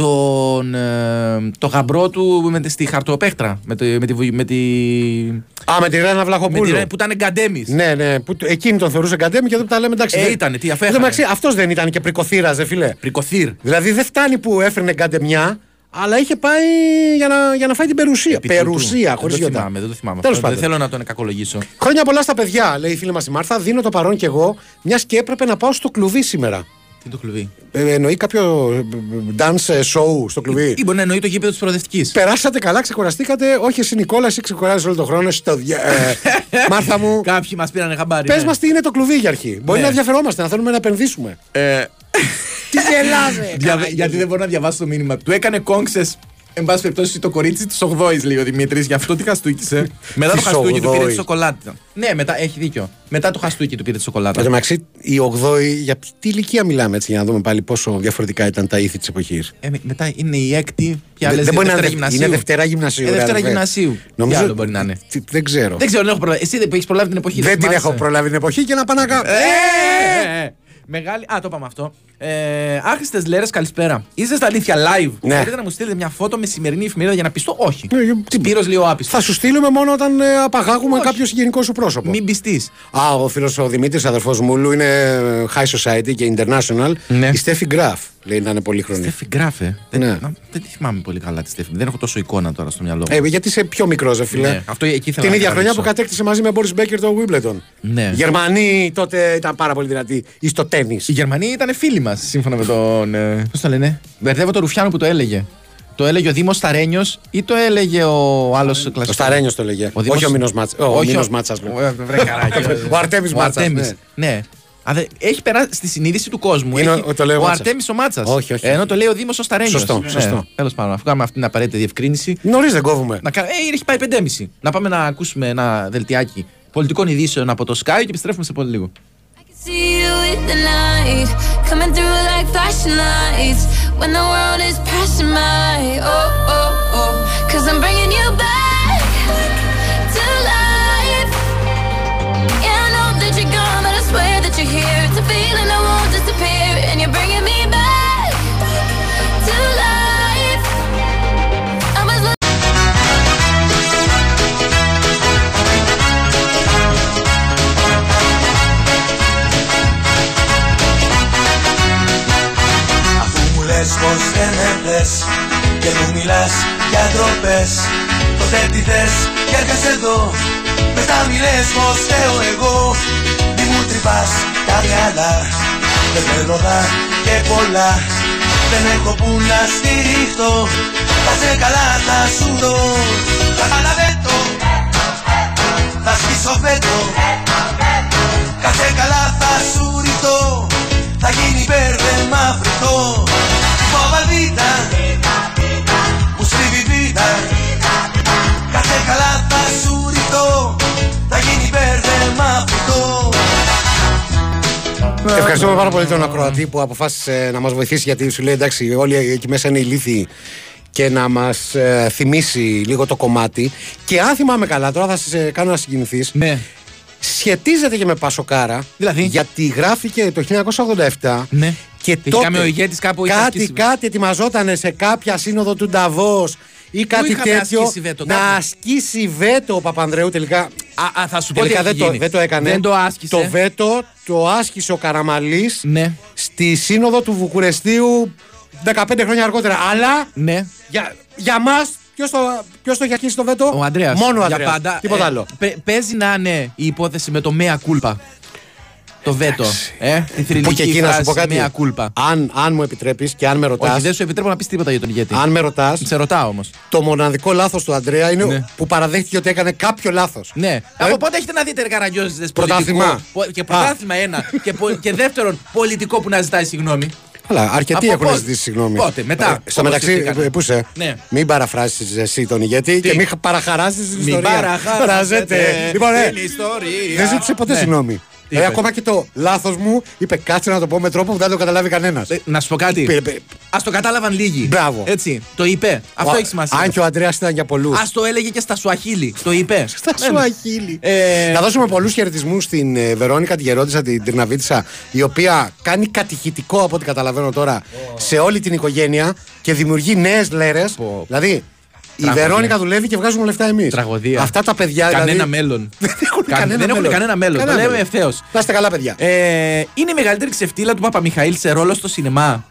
τον, ε, το γαμπρό του με, τη- στη χαρτοπέχτρα. Με, το, με, τη, βου- με τη. Α, με τη Ρένα Με Βλαχοπούλου. τη που ήταν γκαντέμι. Ναι, ναι. Που, εκείνη τον θεωρούσε καντέμι και εδώ που τα λέμε εντάξει. Ε, δεν- ήτανε, τι, αφού Εν τω έχανε. μεταξύ, αυτός δεν ήταν και πρικοθύρας, δε φιλέ. Πρικοθύρ. Δηλαδή δεν φτάνει που έφερνε γκαντεμιά, αλλά είχε πάει για να, για να φάει την περουσία. Περουσία, χωρί Δεν το γιώτα. θυμάμαι, δεν το θυμάμαι. Τέλος αυτό. Δεν πάντων. θέλω να τον κακολογήσω. Χρόνια πολλά στα παιδιά, λέει η φίλη μας η Μάρθα. Δίνω το παρόν κι εγώ, μιας και έπρεπε να πάω στο κλουβί σήμερα. Τι είναι το κλουβί. Ε, εννοεί κάποιο ε, dance show στο κλουβί. Ή μπορεί να εννοεί το γήπεδο της προοδευτικής. Περάσατε καλά, ξεκουραστήκατε. Όχι, εσύ Νικόλα, εσύ ξεκουράζει όλο τον χρόνο. εσύ το δια- ε, Μάρθα μου, Κάποιοι μας πήραν χαμπάρι. πες ναι. μας τι είναι το κλουβί για αρχή. Μπορεί Ναι. να ενδιαφερόμαστε, να θέλουμε να επενδύσουμε. Ε, Τι γελάζε! Δια- γιατί δεν μπορώ να διαβάσω το μήνυμα. Του έκανε κόγκσε. Εν πάση περιπτώσει το κορίτσι της 8η, λέει ο Δημήτρης, γι' αυτό τη χαστούκισε. μετά το Της χαστούκι του πήρε τη 8ης. σοκολάτα. Ναι, μετά έχει δίκιο. Μετά το χαστούκι του πήρε τη σοκολάτα. Εν τω μεταξύ, η 8η, για τι ηλικία μιλάμε έτσι, για να δούμε πάλι πόσο διαφορετικά ήταν τα ήθη της εποχής. Ε, με- μετά είναι η έκτη. Ποια Δεν- λες, δεν μπορεί να δεύτερα είναι γυμνασίου. είναι Δευτέρα γυμνασίου. Ε, ρε, Δευτέρα αδερφέ. γυμνασίου. Νομίζω. Τι άλλο μπορεί να είναι; Τι- Δεν ξέρω. Δεν ξέρω, δεν έχω προλάβει. Εσύ δεν που έχεις προλάβει την εποχή. Δεν την θυμάσαι. έχω προλάβει την εποχή και να πάω να κάνω. Ε, ε, ε. Μεγάλη. Α, το είπαμε αυτό. Ε, Άχρηστες λέρες, καλησπέρα. Είστε στα αλήθεια live. Ναι. Μπορείτε να μου στείλετε μια φώτο με σημερινή εφημερίδα για να πιστώ; Όχι. Ναι, τι- Σπύρος λέει ο άπιστος. Θα σου στείλουμε μόνο όταν ε, απαγάγουμε Όχι. κάποιο συγγενικό σου πρόσωπο. Μην πιστείς. Α, ο φίλος ο Δημήτρης, αδερφός μου, είναι high society και international. Ναι. Η Στέφη Γκραφ. Λέει να είναι πολύχρονη. Στέφη Γκράφε. Δεν, Ναι. να- δεν τη θυμάμαι πολύ καλά τη Στέφη. Δεν έχω τόσο εικόνα τώρα στο μυαλό μου. Ε, γιατί είσαι πιο μικρός, ρε φίλε. Ναι, αυτό εκεί ήθελα Την να ίδια χρονιά κρατήσω. που κατέκτησε μαζί με Μπόρι Μπέκερ το Wimbledon. Ναι. Οι Γερμανοί τότε ήταν πάρα πολύ δυνατοί. Ή στο τέννη. Οι Γερμανοί ήταν φίλοι μας, σύμφωνα με τον. Ε, Πώς το λένε, Μπερδεύω το Ρουφιάνο που το έλεγε. Το έλεγε ο Δήμος Σταρένιος ή το έλεγε ο άλλος κλασικός; Ο Σταρένιος το λέγε. Ο Δήμος- Όχι ο Μίνος Μάτσα. Ο Όχι, Μίνος Μάτσας, λέω. Ε, βρε καράκι. Ο Αρτέμις Ο Μάτσας, Αρτέμις, ναι. Ναι. Α, δε- έχει περάσει στη συνείδηση του κόσμου. Είναι έχει, ο- το λέει ο ο Μάτσας. Αρτέμις ο Μάτσας. Όχι, όχι. Ενώ το λέει ο Δήμος ο Σταρένιος. Σωστό, σωστό. Τέλος πάντων, αφού κάνουμε αυτή την απαραίτητη διευκρίνηση. Νωρίς δεν κόβουμε. Να κάνουμε, ε, έχει πάει 5.30. Να πάμε να ακούσουμε ένα δελτιάκι πολιτικών ειδήσεων από το Sky και επιστρέφουμε σε πολύ λίγο. See you in the night, coming through like flashing lights when the world is passing by. Oh, oh, oh, cause I'm bringing you back to life. Yeah, I know that you're gone, but I swear that you're here. It's a feeling λες πως δεν με πλες Και μου μιλάς για ντροπές. Τότε τι θες και έρχεσαι εδώ Μες να μη λες πως φταίω εγώ. Μη μου τρυπάς τα μυαλά Δεν θέλω να και πολλά. Δεν έχω που να στηριχτώ Θα σε καλά θα σου δω. Καταλαβαίνω το Θα σκίσω φέτο. Κάθε καλά θα σου ρηθώ Θα γίνει μπέρδεμα φρικτό Φοβαλβίτα Που στρίβει βίτα Κάθε καλά θα σου ρηθώ Θα γίνει μπέρδεμα φρικτό Ευχαριστούμε πάρα πολύ τον Ακροατή που αποφάσισε να μας βοηθήσει γιατί σου λέει εντάξει, όλοι εκεί μέσα είναι ηλίθιοι και να μας θυμίσει λίγο το κομμάτι. Και αν θυμάμαι καλά, τώρα θα σε κάνω να συγκινηθείς. Ναι. Σχετίζεται και με Πασοκάρα. Δηλαδή; Γιατί γράφηκε το 1987. Ναι. Και Είχε τότε κάνει ο ηγέτης κάπου, είχε κάτι, ασκήσει- κάτι ετοιμαζόταν σε κάποια σύνοδο του Νταβός ή κάτι είχαμε τέτοιο ασκήσει βέτο, να κάπου; ασκήσει βέτο ο Παπανδρέου τελικά. Α, α, θα σου πω Τελικά τι έχει δεν το, γίνει. δεν το έκανε. Δεν το άσκησε. Το βέτο το άσκησε ο Καραμαλής Ναι. στη σύνοδο του Βουκουρεστίου 15 χρόνια αργότερα. Αλλά Ναι. για, για μας, ποιος το, ποιος το έχει αρχίσει το βέτο, Ο Ανδρέας. Μόνο ο Για Ανδρέας. πάντα. Τίποτα ε, άλλο. παι- παίζει να είναι η υπόθεση με το mea culpa. Το βέτο. Ε, τη Που και θρηλυκή εκεί να σου φράση πω κάτι. mea culpa. Αν, αν μου επιτρέπεις και αν με ρωτά. Όχι, δεν σου επιτρέπω να πεις τίποτα για τον ηγέτη. Αν με ρωτά, Σε ρωτάω όμως. το μοναδικό λάθος του Αντρέα είναι Ναι. που παραδέχτηκε ότι έκανε κάποιο λάθος. Ναι. Από πότε έχετε να δείτε ρε καραγκιόζηδες Πρωτάθλημα. πολιτικό, πο- Και πρωτάθλημα ένα. και, πο- και δεύτερον, πολιτικό που να ζητάει συγγνώμη. Αλλά αρκετοί Από έχουν πότε; ζητήσει συγγνώμη. Πότε, μετά, Ε, Στο όπως μεταξύ, συζητήκανε; ε, πού είσαι; Ναι. Μην παραφράσει εσύ τον ηγέτη και μην παραχαράσει την Μην ιστορία. παραχαράσετε Λοιπόν, ε, την ιστορία. δεν ζήτησε ποτέ Ναι. συγγνώμη. Τι Ε, είπε; ακόμα και το λάθος μου είπε κάτσε να το πω με τρόπο που δεν το καταλάβει κανένας. Ε, Να σου πω κάτι. Πήρε- πήρε- Α το κατάλαβαν λίγοι. Μπράβο. Έτσι. Το είπε. Αυτό έχει σημασία. Αν και ο Αντρέας ήταν για πολλούς. Α το έλεγε και στα Σουαχίλη. Το είπε. Στα Ναι. Σουαχίλη. Ε, Να δώσουμε πολλούς χαιρετισμούς στην ε, Βερόνικα, τη γερόντισσα, την Τριναβίτσα, η οποία κάνει κατηχητικό από ό,τι καταλαβαίνω τώρα σε όλη την οικογένεια και δημιουργεί νέες λέρες. Πω. Δηλαδή, η Τραγωδία. Βερόνικα δουλεύει και βγάζουμε λεφτά εμείς. Τραγωδία. Αυτά τα παιδιά. Κανένα δηλαδή, μέλλον. Δεν έχουν Κα- κανένα δεν έχουν μέλλον. κανένα μέλλον. Το λέμε ευθέως. Να είστε καλά, παιδιά. Ε, είναι η μεγαλύτερη ξεφτύλα του Παπαμιχαήλ σε ρόλο στο σινεμά.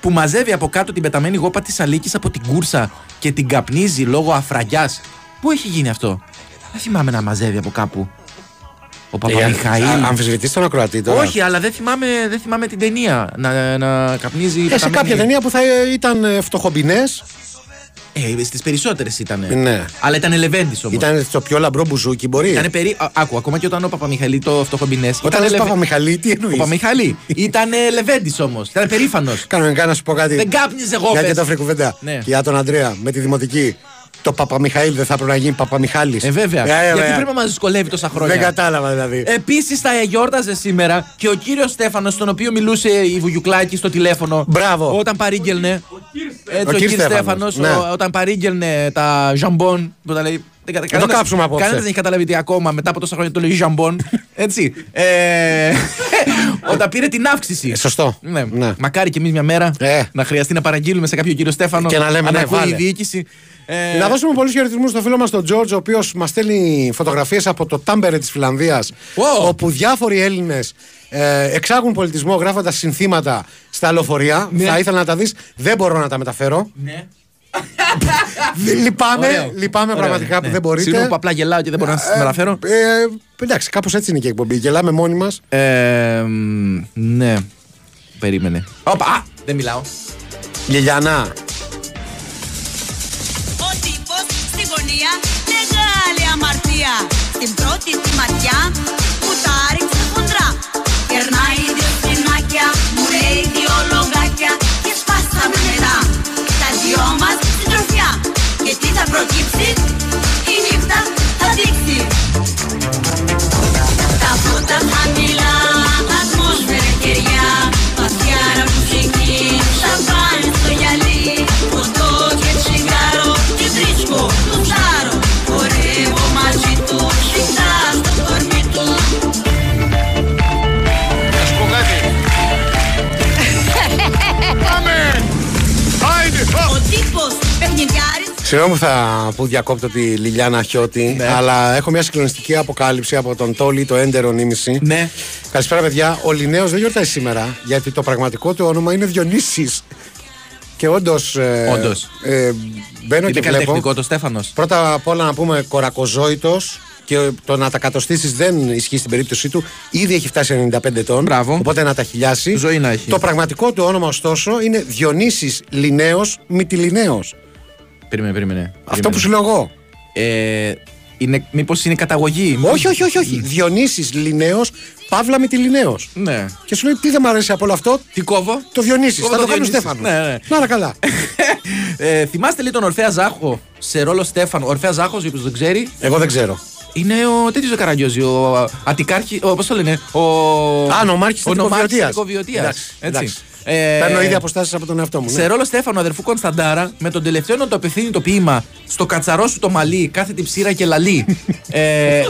Που μαζεύει από κάτω την πεταμένη γόπα της Αλίκης από την κούρσα και την καπνίζει λόγω αφραγιάς. Πού έχει γίνει αυτό; Δεν θυμάμαι να μαζεύει από κάπου. Ο Παπαμιχαήλ. Ε, Αμφισβητείς τον ακροατή τώρα. Όχι, αλλά δεν θυμάμαι, δεν θυμάμαι την ταινία να, να καπνίζει. Ε, σε πεταμένη- κάποια ταινία που θα ε, ήταν φτωχομπινές, Ε, Στις περισσότερες ήταν. Ναι. Αλλά ήταν Λεβέντης όμως. ήταν στο πιο λαμπρό μπουζούκι, μπορεί. Ήταν περί... Α, Άκου, ακόμα και όταν ο Παπαμιχαλή το φτωχομπινέ. Όταν λες Παπαμιχαλή, τι εννοείς; Ο Παπαμιχαλή. ήταν Λεβέντης όμως. Ήταν περήφανος. Κανονικά να σου πω κάτι. Δεν κάπνιζε εγώ. Για και πες. το φρικουβέντα. Ναι. Και για τον Αντρέα με τη δημοτική. Το Παπαμιχαήλ δεν θα έπρεπε να γίνει Παπαμιχάλης. Ε, βέβαια. Ε, Γιατί βέβαια. πρέπει να μας δυσκολεύει τόσα χρόνια. Δεν κατάλαβα δηλαδή. Επίσης θα γιόρταζε σήμερα και ο κύριος Στέφανος, στον οποίο μιλούσε η Βουγιουκλάκη στο τηλέφωνο. Μπράβο. Όταν παρήγγελνε. Έτσι, Ο ο, Κυρ κύριος Στέφανος, Στέφανος, ναι. όταν παρήγγελνε τα ζαμπόν. Που τα λέει. Δεν κατα- το κανένας- κάψουμε απόψε. Κανένας δεν έχει καταλάβει τι ακόμα μετά από τόσα χρόνια το λέει ζαμπόν. Έτσι. Ε, όταν πήρε την αύξηση. Ε, σωστό. Ναι. Ναι. Μακάρι και εμείς μια μέρα Ε. να χρειαστεί να παραγγείλουμε σε κάποιο κύριο Στέφανο. Και να λέμε, αν ναι, ακούει η βάλε. διοίκηση. Ε, Να δώσουμε πολλούς χαιρετισμούς στο φίλο μας τον Τζόρτζ, ο οποίος μας στέλνει φωτογραφίες από το Τάμπερε της Φιλανδίας. Wow. Όπου διάφοροι Έλληνες ε, εξάγουν πολιτισμό γράφοντας συνθήματα στα λεωφορεία. Ναι. Θα ήθελα να τα δεις. Δεν μπορώ να τα μεταφέρω. Ναι. Λυπάμαι, Ωραίο. λυπάμαι Ωραίο, πραγματικά ναι. που δεν μπορείτε. Συγγνώμη που απλά γελάω και δεν μπορώ να σας μεταφέρω. Ε, εντάξει, κάπως έτσι είναι και η εκπομπή. Γελάμε μόνοι μας. Ε, μ, ναι. Περίμενε. Όπα! Α, δεν μιλάω. Λιλιανά. Ο τύπος στη γωνία μεγάλη αμαρτία Στην πρώτη τη ματιά Και τι θα προκύψει, η νύχτα Συγγνώμη που θα που διακόπτω τη Λιλιάνα Χιώτη, Ναι. αλλά έχω μια συγκλονιστική αποκάλυψη από τον Τόλι, το έντερο νήμιση. Ναι. Καλησπέρα, παιδιά. Ο Λινέος δεν γιορτάζει σήμερα, γιατί το πραγματικό του όνομα είναι Διονύσης Και όντως. Ε, Όντως. Ε, μπαίνω Είναι και βλέπω. καλλιτεχνικό το Στέφανος. Πρώτα απ' όλα να πούμε κορακοζόητος και το να τα κατοστήσεις δεν ισχύει στην περίπτωσή του. Ήδη έχει φτάσει 95 ετών. Μπράβο. Οπότε να τα χιλιάσει. Ζωή να έχει. Το πραγματικό του όνομα, ωστόσο, είναι Διονύσης Λινέος Μυτιλινέο. Περίμενε, περίμενε. Αυτό που σου λέω εγώ. Ε, είναι, μήπως είναι καταγωγή. Όχι, όχι, όχι. όχι. Διονύσης Λινέος, Παύλα Μυτιλινέο. Ναι. Και σου λέει τι δεν μου αρέσει από όλο αυτό; Τι κόβω; Το Διονύσης. Κόβω Θα το το κάνει ο Διονύσης. Στέφανο. Ναι, ναι. Να είναι καλά. Ε, θυμάστε λίγο τον Ορφέα Ζάχο σε ρόλο Στέφανο; Ο Ορφέα Ζάχος, για όποιον δεν ξέρει, Εγώ δεν ξέρω. είναι ο τέτοιος Καραγκιόζη. Ο Ατικάρχη. Ο, πώς το λένε. Ο, Α, νομάρχης ο νομάρχης Αττικοβιωτίας. Αττικοβιωτίας. Εντάξει, Έτσι. εντάξει. Ε, Παίρνω ήδη αποστάσεις από τον εαυτό μου. Σε ναι. ρόλο Στέφανο, αδερφού Κωνσταντάρα, με τον τελευταίο να το απευθύνει το ποίημα στο κατσαρό σου το μαλλί, κάθεται ψήρα και λαλή. ε,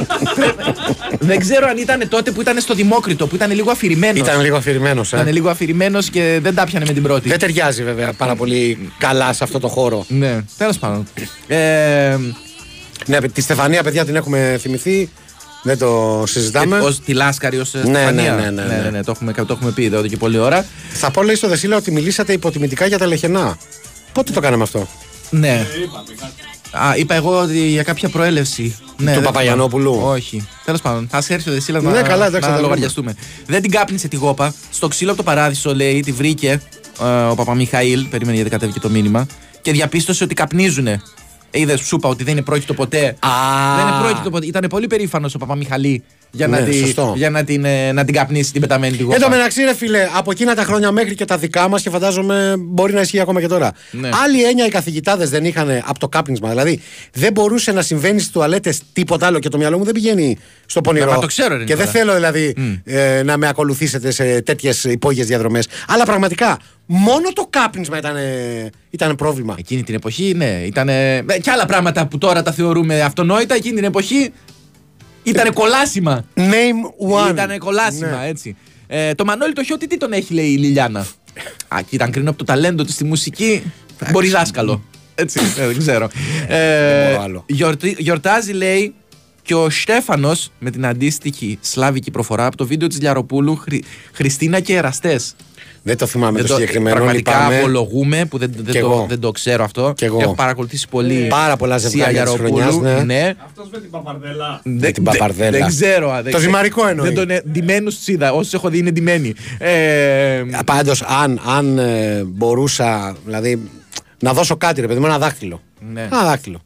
δεν ξέρω αν ήταν τότε που ήταν στο Δημόκριτο, που ήταν λίγο αφηρημένος. Ήταν λίγο αφηρημένος. Ήταν λίγο αφηρημένος και δεν τα πιανε με την πρώτη. Δεν ταιριάζει βέβαια πάρα πολύ καλά σε αυτό το χώρο. Ναι, τέλος πάντων. Ε, Ναι, τη Στεφανία, παιδιά, την έχουμε θυμηθεί. Δεν το συζητάμε. Ω τη Λάσκαρη, ως Ναι, Στεφανία. ναι, ναι, ναι, ναι. το, έχουμε, το έχουμε πει εδώ και πολλή ώρα. Θα πω, λέει στο Δεσίλα, ότι μιλήσατε υποτιμητικά για τα λεχενά. Πότε το κάναμε αυτό; Ναι. Α, είπα εγώ ότι για κάποια προέλευση. Ναι, δεν Παπαγιανόπουλου; θυμάμαι. Όχι. Τέλος πάντων, α έρθει ο Δεσίλα Ναι, να, καλά, εντάξει, θα να τα λογαριαστούμε. Δεν την κάπνισε τη γόπα. Στο ξύλο από το παράδεισο, λέει, τη βρήκε ε, ο Παπαμιχαήλ. Περίμενε γιατί κατέβηκε το μήνυμα. Και διαπίστωσε ότι καπνίζουνε. Είδες, σου είπα ότι δεν είναι πρόκειτο ποτέ. Α. Δεν είναι πρόκειτο ποτέ. Ήταν πολύ περήφανος ο Παπαμιχαλή για, να, Ναι, τη, σωστό. για να, την, ε, να την καπνίσει την πεταμένη τη γόπα. Εν τω μεταξύ, ρε φίλε, από εκείνα τα χρόνια μέχρι και τα δικά μας και φαντάζομαι μπορεί να ισχύει ακόμα και τώρα. Ναι. Άλλη έννοια οι καθηγητάδες δεν είχαν από το κάπνισμα. Δηλαδή δεν μπορούσε να συμβαίνει στις τουαλέτες τίποτα άλλο και το μυαλό μου δεν πηγαίνει στο πονηρό. Μα το ξέρω, ρε, και δεν Νικόλα. θέλω δηλαδή ε, να με ακολουθήσετε σε τέτοιες υπόγειες διαδρομές. Αλλά πραγματικά μόνο το κάπνισμα ήταν, ήταν πρόβλημα. Εκείνη την εποχή, ναι. Ήταν. και άλλα πράγματα που τώρα τα θεωρούμε αυτονόητα, εκείνη την εποχή ήταν κολάσιμα. Name one. Ήταν κολάσιμα, Ναι. έτσι. Ε, το Μανώλη το χιώτη τι τον έχει, λέει η Λιλιάνα; Α, κοίτα, αν κρίνω από το ταλέντο της στη μουσική, μπορεί δάσκαλο. Έτσι, ε, δεν ξέρω. Ε, μπορώ άλλο. γιορτή- γιορτάζει, λέει, και ο Στέφανος με την αντίστοιχη σλάβικη προφορά από το βίντεο της Λιαροπούλου Χρυ- Χριστίνα και Εραστές. Δεν το θυμάμαι το συγκεκριμένο. Πραγματικά λυπάμαι. απολογούμε που δεν, δεν, Κι το, εγώ. δεν το ξέρω αυτό. Κι εγώ. Έχω παρακολουθήσει πολύ. Πάρα πολλά Σία ζευγάρια της Λιαροπούλου, χρονιάς, ναι. ναι. Αυτός με την παπαρδέλα. Με την παπαρδέλα. Δεν ξέρω. α, δεν Το ξέρω. ζυμαρικό εννοεί. Δεν τον ντυμένους του είδα. Όσους έχω δει είναι ντυμένοι. Ε, Πάντως, αν, αν ε, μπορούσα, δηλαδή, να δώσω κάτι, ρε παιδί μου, ένα δάχτυλο. Ναι. Ένα δάχτυλο.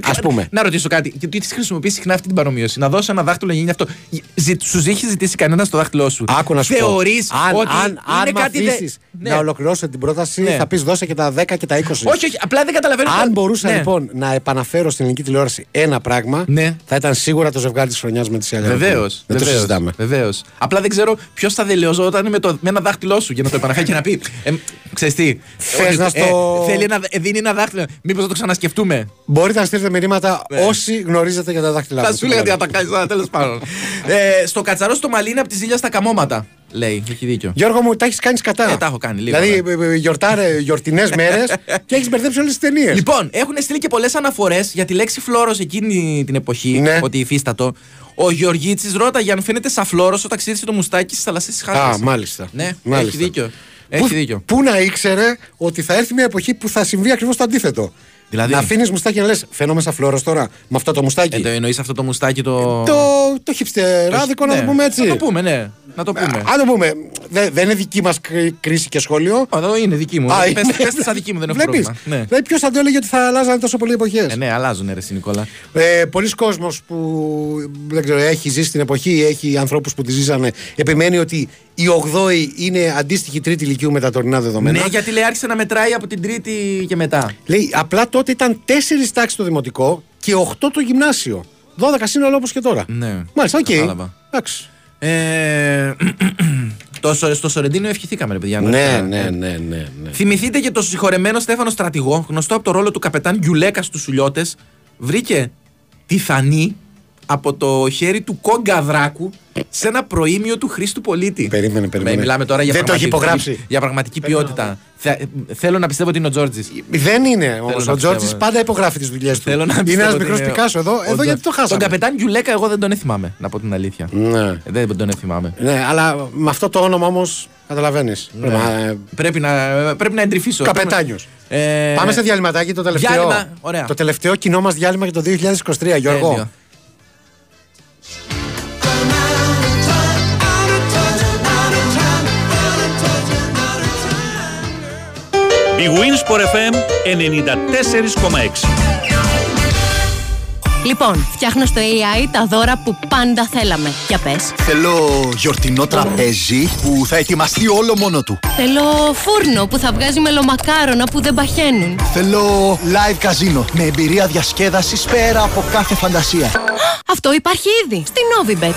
Και ας πούμε. Να ρωτήσω κάτι. Γιατί της χρησιμοποιείς συχνά αυτή την παρομοίωση; Να δώσω ένα δάχτυλο να γίνει αυτό. Ζη- Σου έχει ζητήσει κανένας το δάχτυλό σου; Άκου να σου πω. Θεωρείς αν, ότι αν, είναι αν με κάτι. δε- αφήσεις Ναι. να ολοκληρώσω την πρόταση, Ναι. θα πεις δώσε και τα 10 και τα 20. Όχι, όχι. Απλά δεν καταλαβαίνω. Αν το- μπορούσα Ναι. λοιπόν να επαναφέρω στην ελληνική τηλεόραση ένα πράγμα, Ναι. θα ήταν σίγουρα το ζευγάρι της χρονιάς με τη Σιαλιά. Βεβαίως. Δεν το συζητάμε. Βεβαίως. Απλά δεν ξέρω ποιος θα δελεωζόταν με, το, με ένα δάχτυλό σου για να το επαναφέρει και να πει. Ε, ξέρεις τι. Θες ότι, να στο- θέλει ένα, ε, δίνει ένα δάχτυλο. Μήπως να το ξανασκεφτούμε. Μπορείτε να στείλετε μηνύματα όσοι γνωρίζετε για τα δάχτυλά Θα μου. σου έλεγα τι θα τα κάνεις, αλλά τέλος πάντων. ε, στο κατσαρό στο μαλλί είναι από τη ζήλια στα καμώματα. Λέει, έχει δίκιο. Γιώργο μου, τα έχεις κάνεις κατά. Ε, τα έχω κάνει λίγο, Δηλαδή, γιορτινές μέρες και έχεις μπερδέψει όλες τις ταινίες. Λοιπόν, έχουν στείλει και πολλές αναφορές για τη λέξη φλόρος εκείνη την εποχή. Ναι. Ότι υφίστατο. Ο Γεωργίτσης ρώταγε αν φαίνεται σαν φλόρος όταν ξύρισε το μουστάκι στις θαλασσίες της Χάρτα. Α, μάλιστα. Ναι, Μάλιστα. έχει δίκιο. Έχει Πού- δίκιο. Πού να ήξερε ότι θα έρθει μια εποχή που θα συμβεί ακριβώς το αντίθετο. Δηλαδή; Να αφήνεις μουστάκι να λες: Φαίνομαι σαν φλόρο τώρα με αυτό το μουστάκι. Ε, το εννοείς αυτό το μουστάκι το. Το, το χυψτεράδικο, να Ναι. το πούμε έτσι. Να το πούμε, ναι. Να το πούμε. Α, το πούμε. Δε- δεν είναι δική μας κρίση και σχόλιο. Εδώ είναι δική μου. Α, Πες- είναι. Πες τη σαν δική μου, δεν έχω Βλέπεις; πρόβλημα. Ναι. Δηλαδή, ποιος θα το έλεγε ότι θα αλλάζανε τόσο πολλοί εποχές; Ε, ναι, αλλάζουν ρε, εσύ, Νικόλα. Ε, Πολλοί κόσμος που δεν ξέρω, έχει ζήσει την εποχή, έχει ανθρώπους που τη ζήσανε, επιμένει ότι η 8η είναι αντίστοιχη τρίτη ηλικίου με τα τωρινά δεδομένα. Ναι, γιατί λέει άρχισε να μετράει από την τρίτη και μετά. Λέει, απλά τότε ήταν 4 τάξεις το δημοτικό και 8 το γυμνάσιο. 12 σύνολο όπως και τώρα. Ναι. Μάλιστα, οκ. Κατάλαβα. Εντάξει. Ε, το, Σο- στο Σορεντίνο ευχηθήκαμε, ρε παιδιά. Ναι, Ε, ναι, ναι, ναι, ναι. Θυμηθείτε και το συγχωρεμένο Στέφανο Στρατηγό, γνωστό από το ρόλο του καπετάν Γκιουλέκα στους Σουλιώτες, βρήκε τη θανή από το χέρι του Κόγκα Δράκου σε ένα προήμιο του Χρήστου Πολίτη. Περίμενε, περίμενε. Με- Μιλάμε τώρα για, Δεν το έχει πραγματική- υπογράψει. για πραγματική ποιότητα. Θε- θέλω να πιστεύω ότι είναι ο Τζόρτζης. Δεν είναι όμω. να Ο Τζόρτζης πιστεύω. πάντα υπογράφει τις δουλειές του. Θέλω να είναι πιστεύω ένας ότι μικρός είναι ο- Πικάσο εδώ. ο Εδώ Τζο- γιατί το χάσαμε. Τον καπετάν Γκιουλέκα, εγώ δεν τον θυμάμαι, να πω την αλήθεια. Ναι. Δεν τον θυμάμαι. Ναι, αλλά με αυτό το όνομα όμως καταλαβαίνεις. Ναι. Πρέπει, να, πρέπει να εντρυφήσω. Καπετάνιος. Ε, Πάμε σε διαλυματάκι το τελευταίο. διάλειμμα, ωραία. Το τελευταίο κοινό μας διάλειμμα για το 2023, Γιώργο. Η Winsport FM 94,6. Λοιπόν, φτιάχνω στο AI τα δώρα που πάντα θέλαμε. Για πες. Θέλω γιορτινό τραπέζι που θα ετοιμαστεί όλο μόνο του. Θέλω φούρνο που θα βγάζει μελομακάρονα που δεν παχαίνουν. Θέλω live καζίνο με εμπειρία διασκέδασης πέρα από κάθε φαντασία. Αυτό υπάρχει ήδη στη Novibet.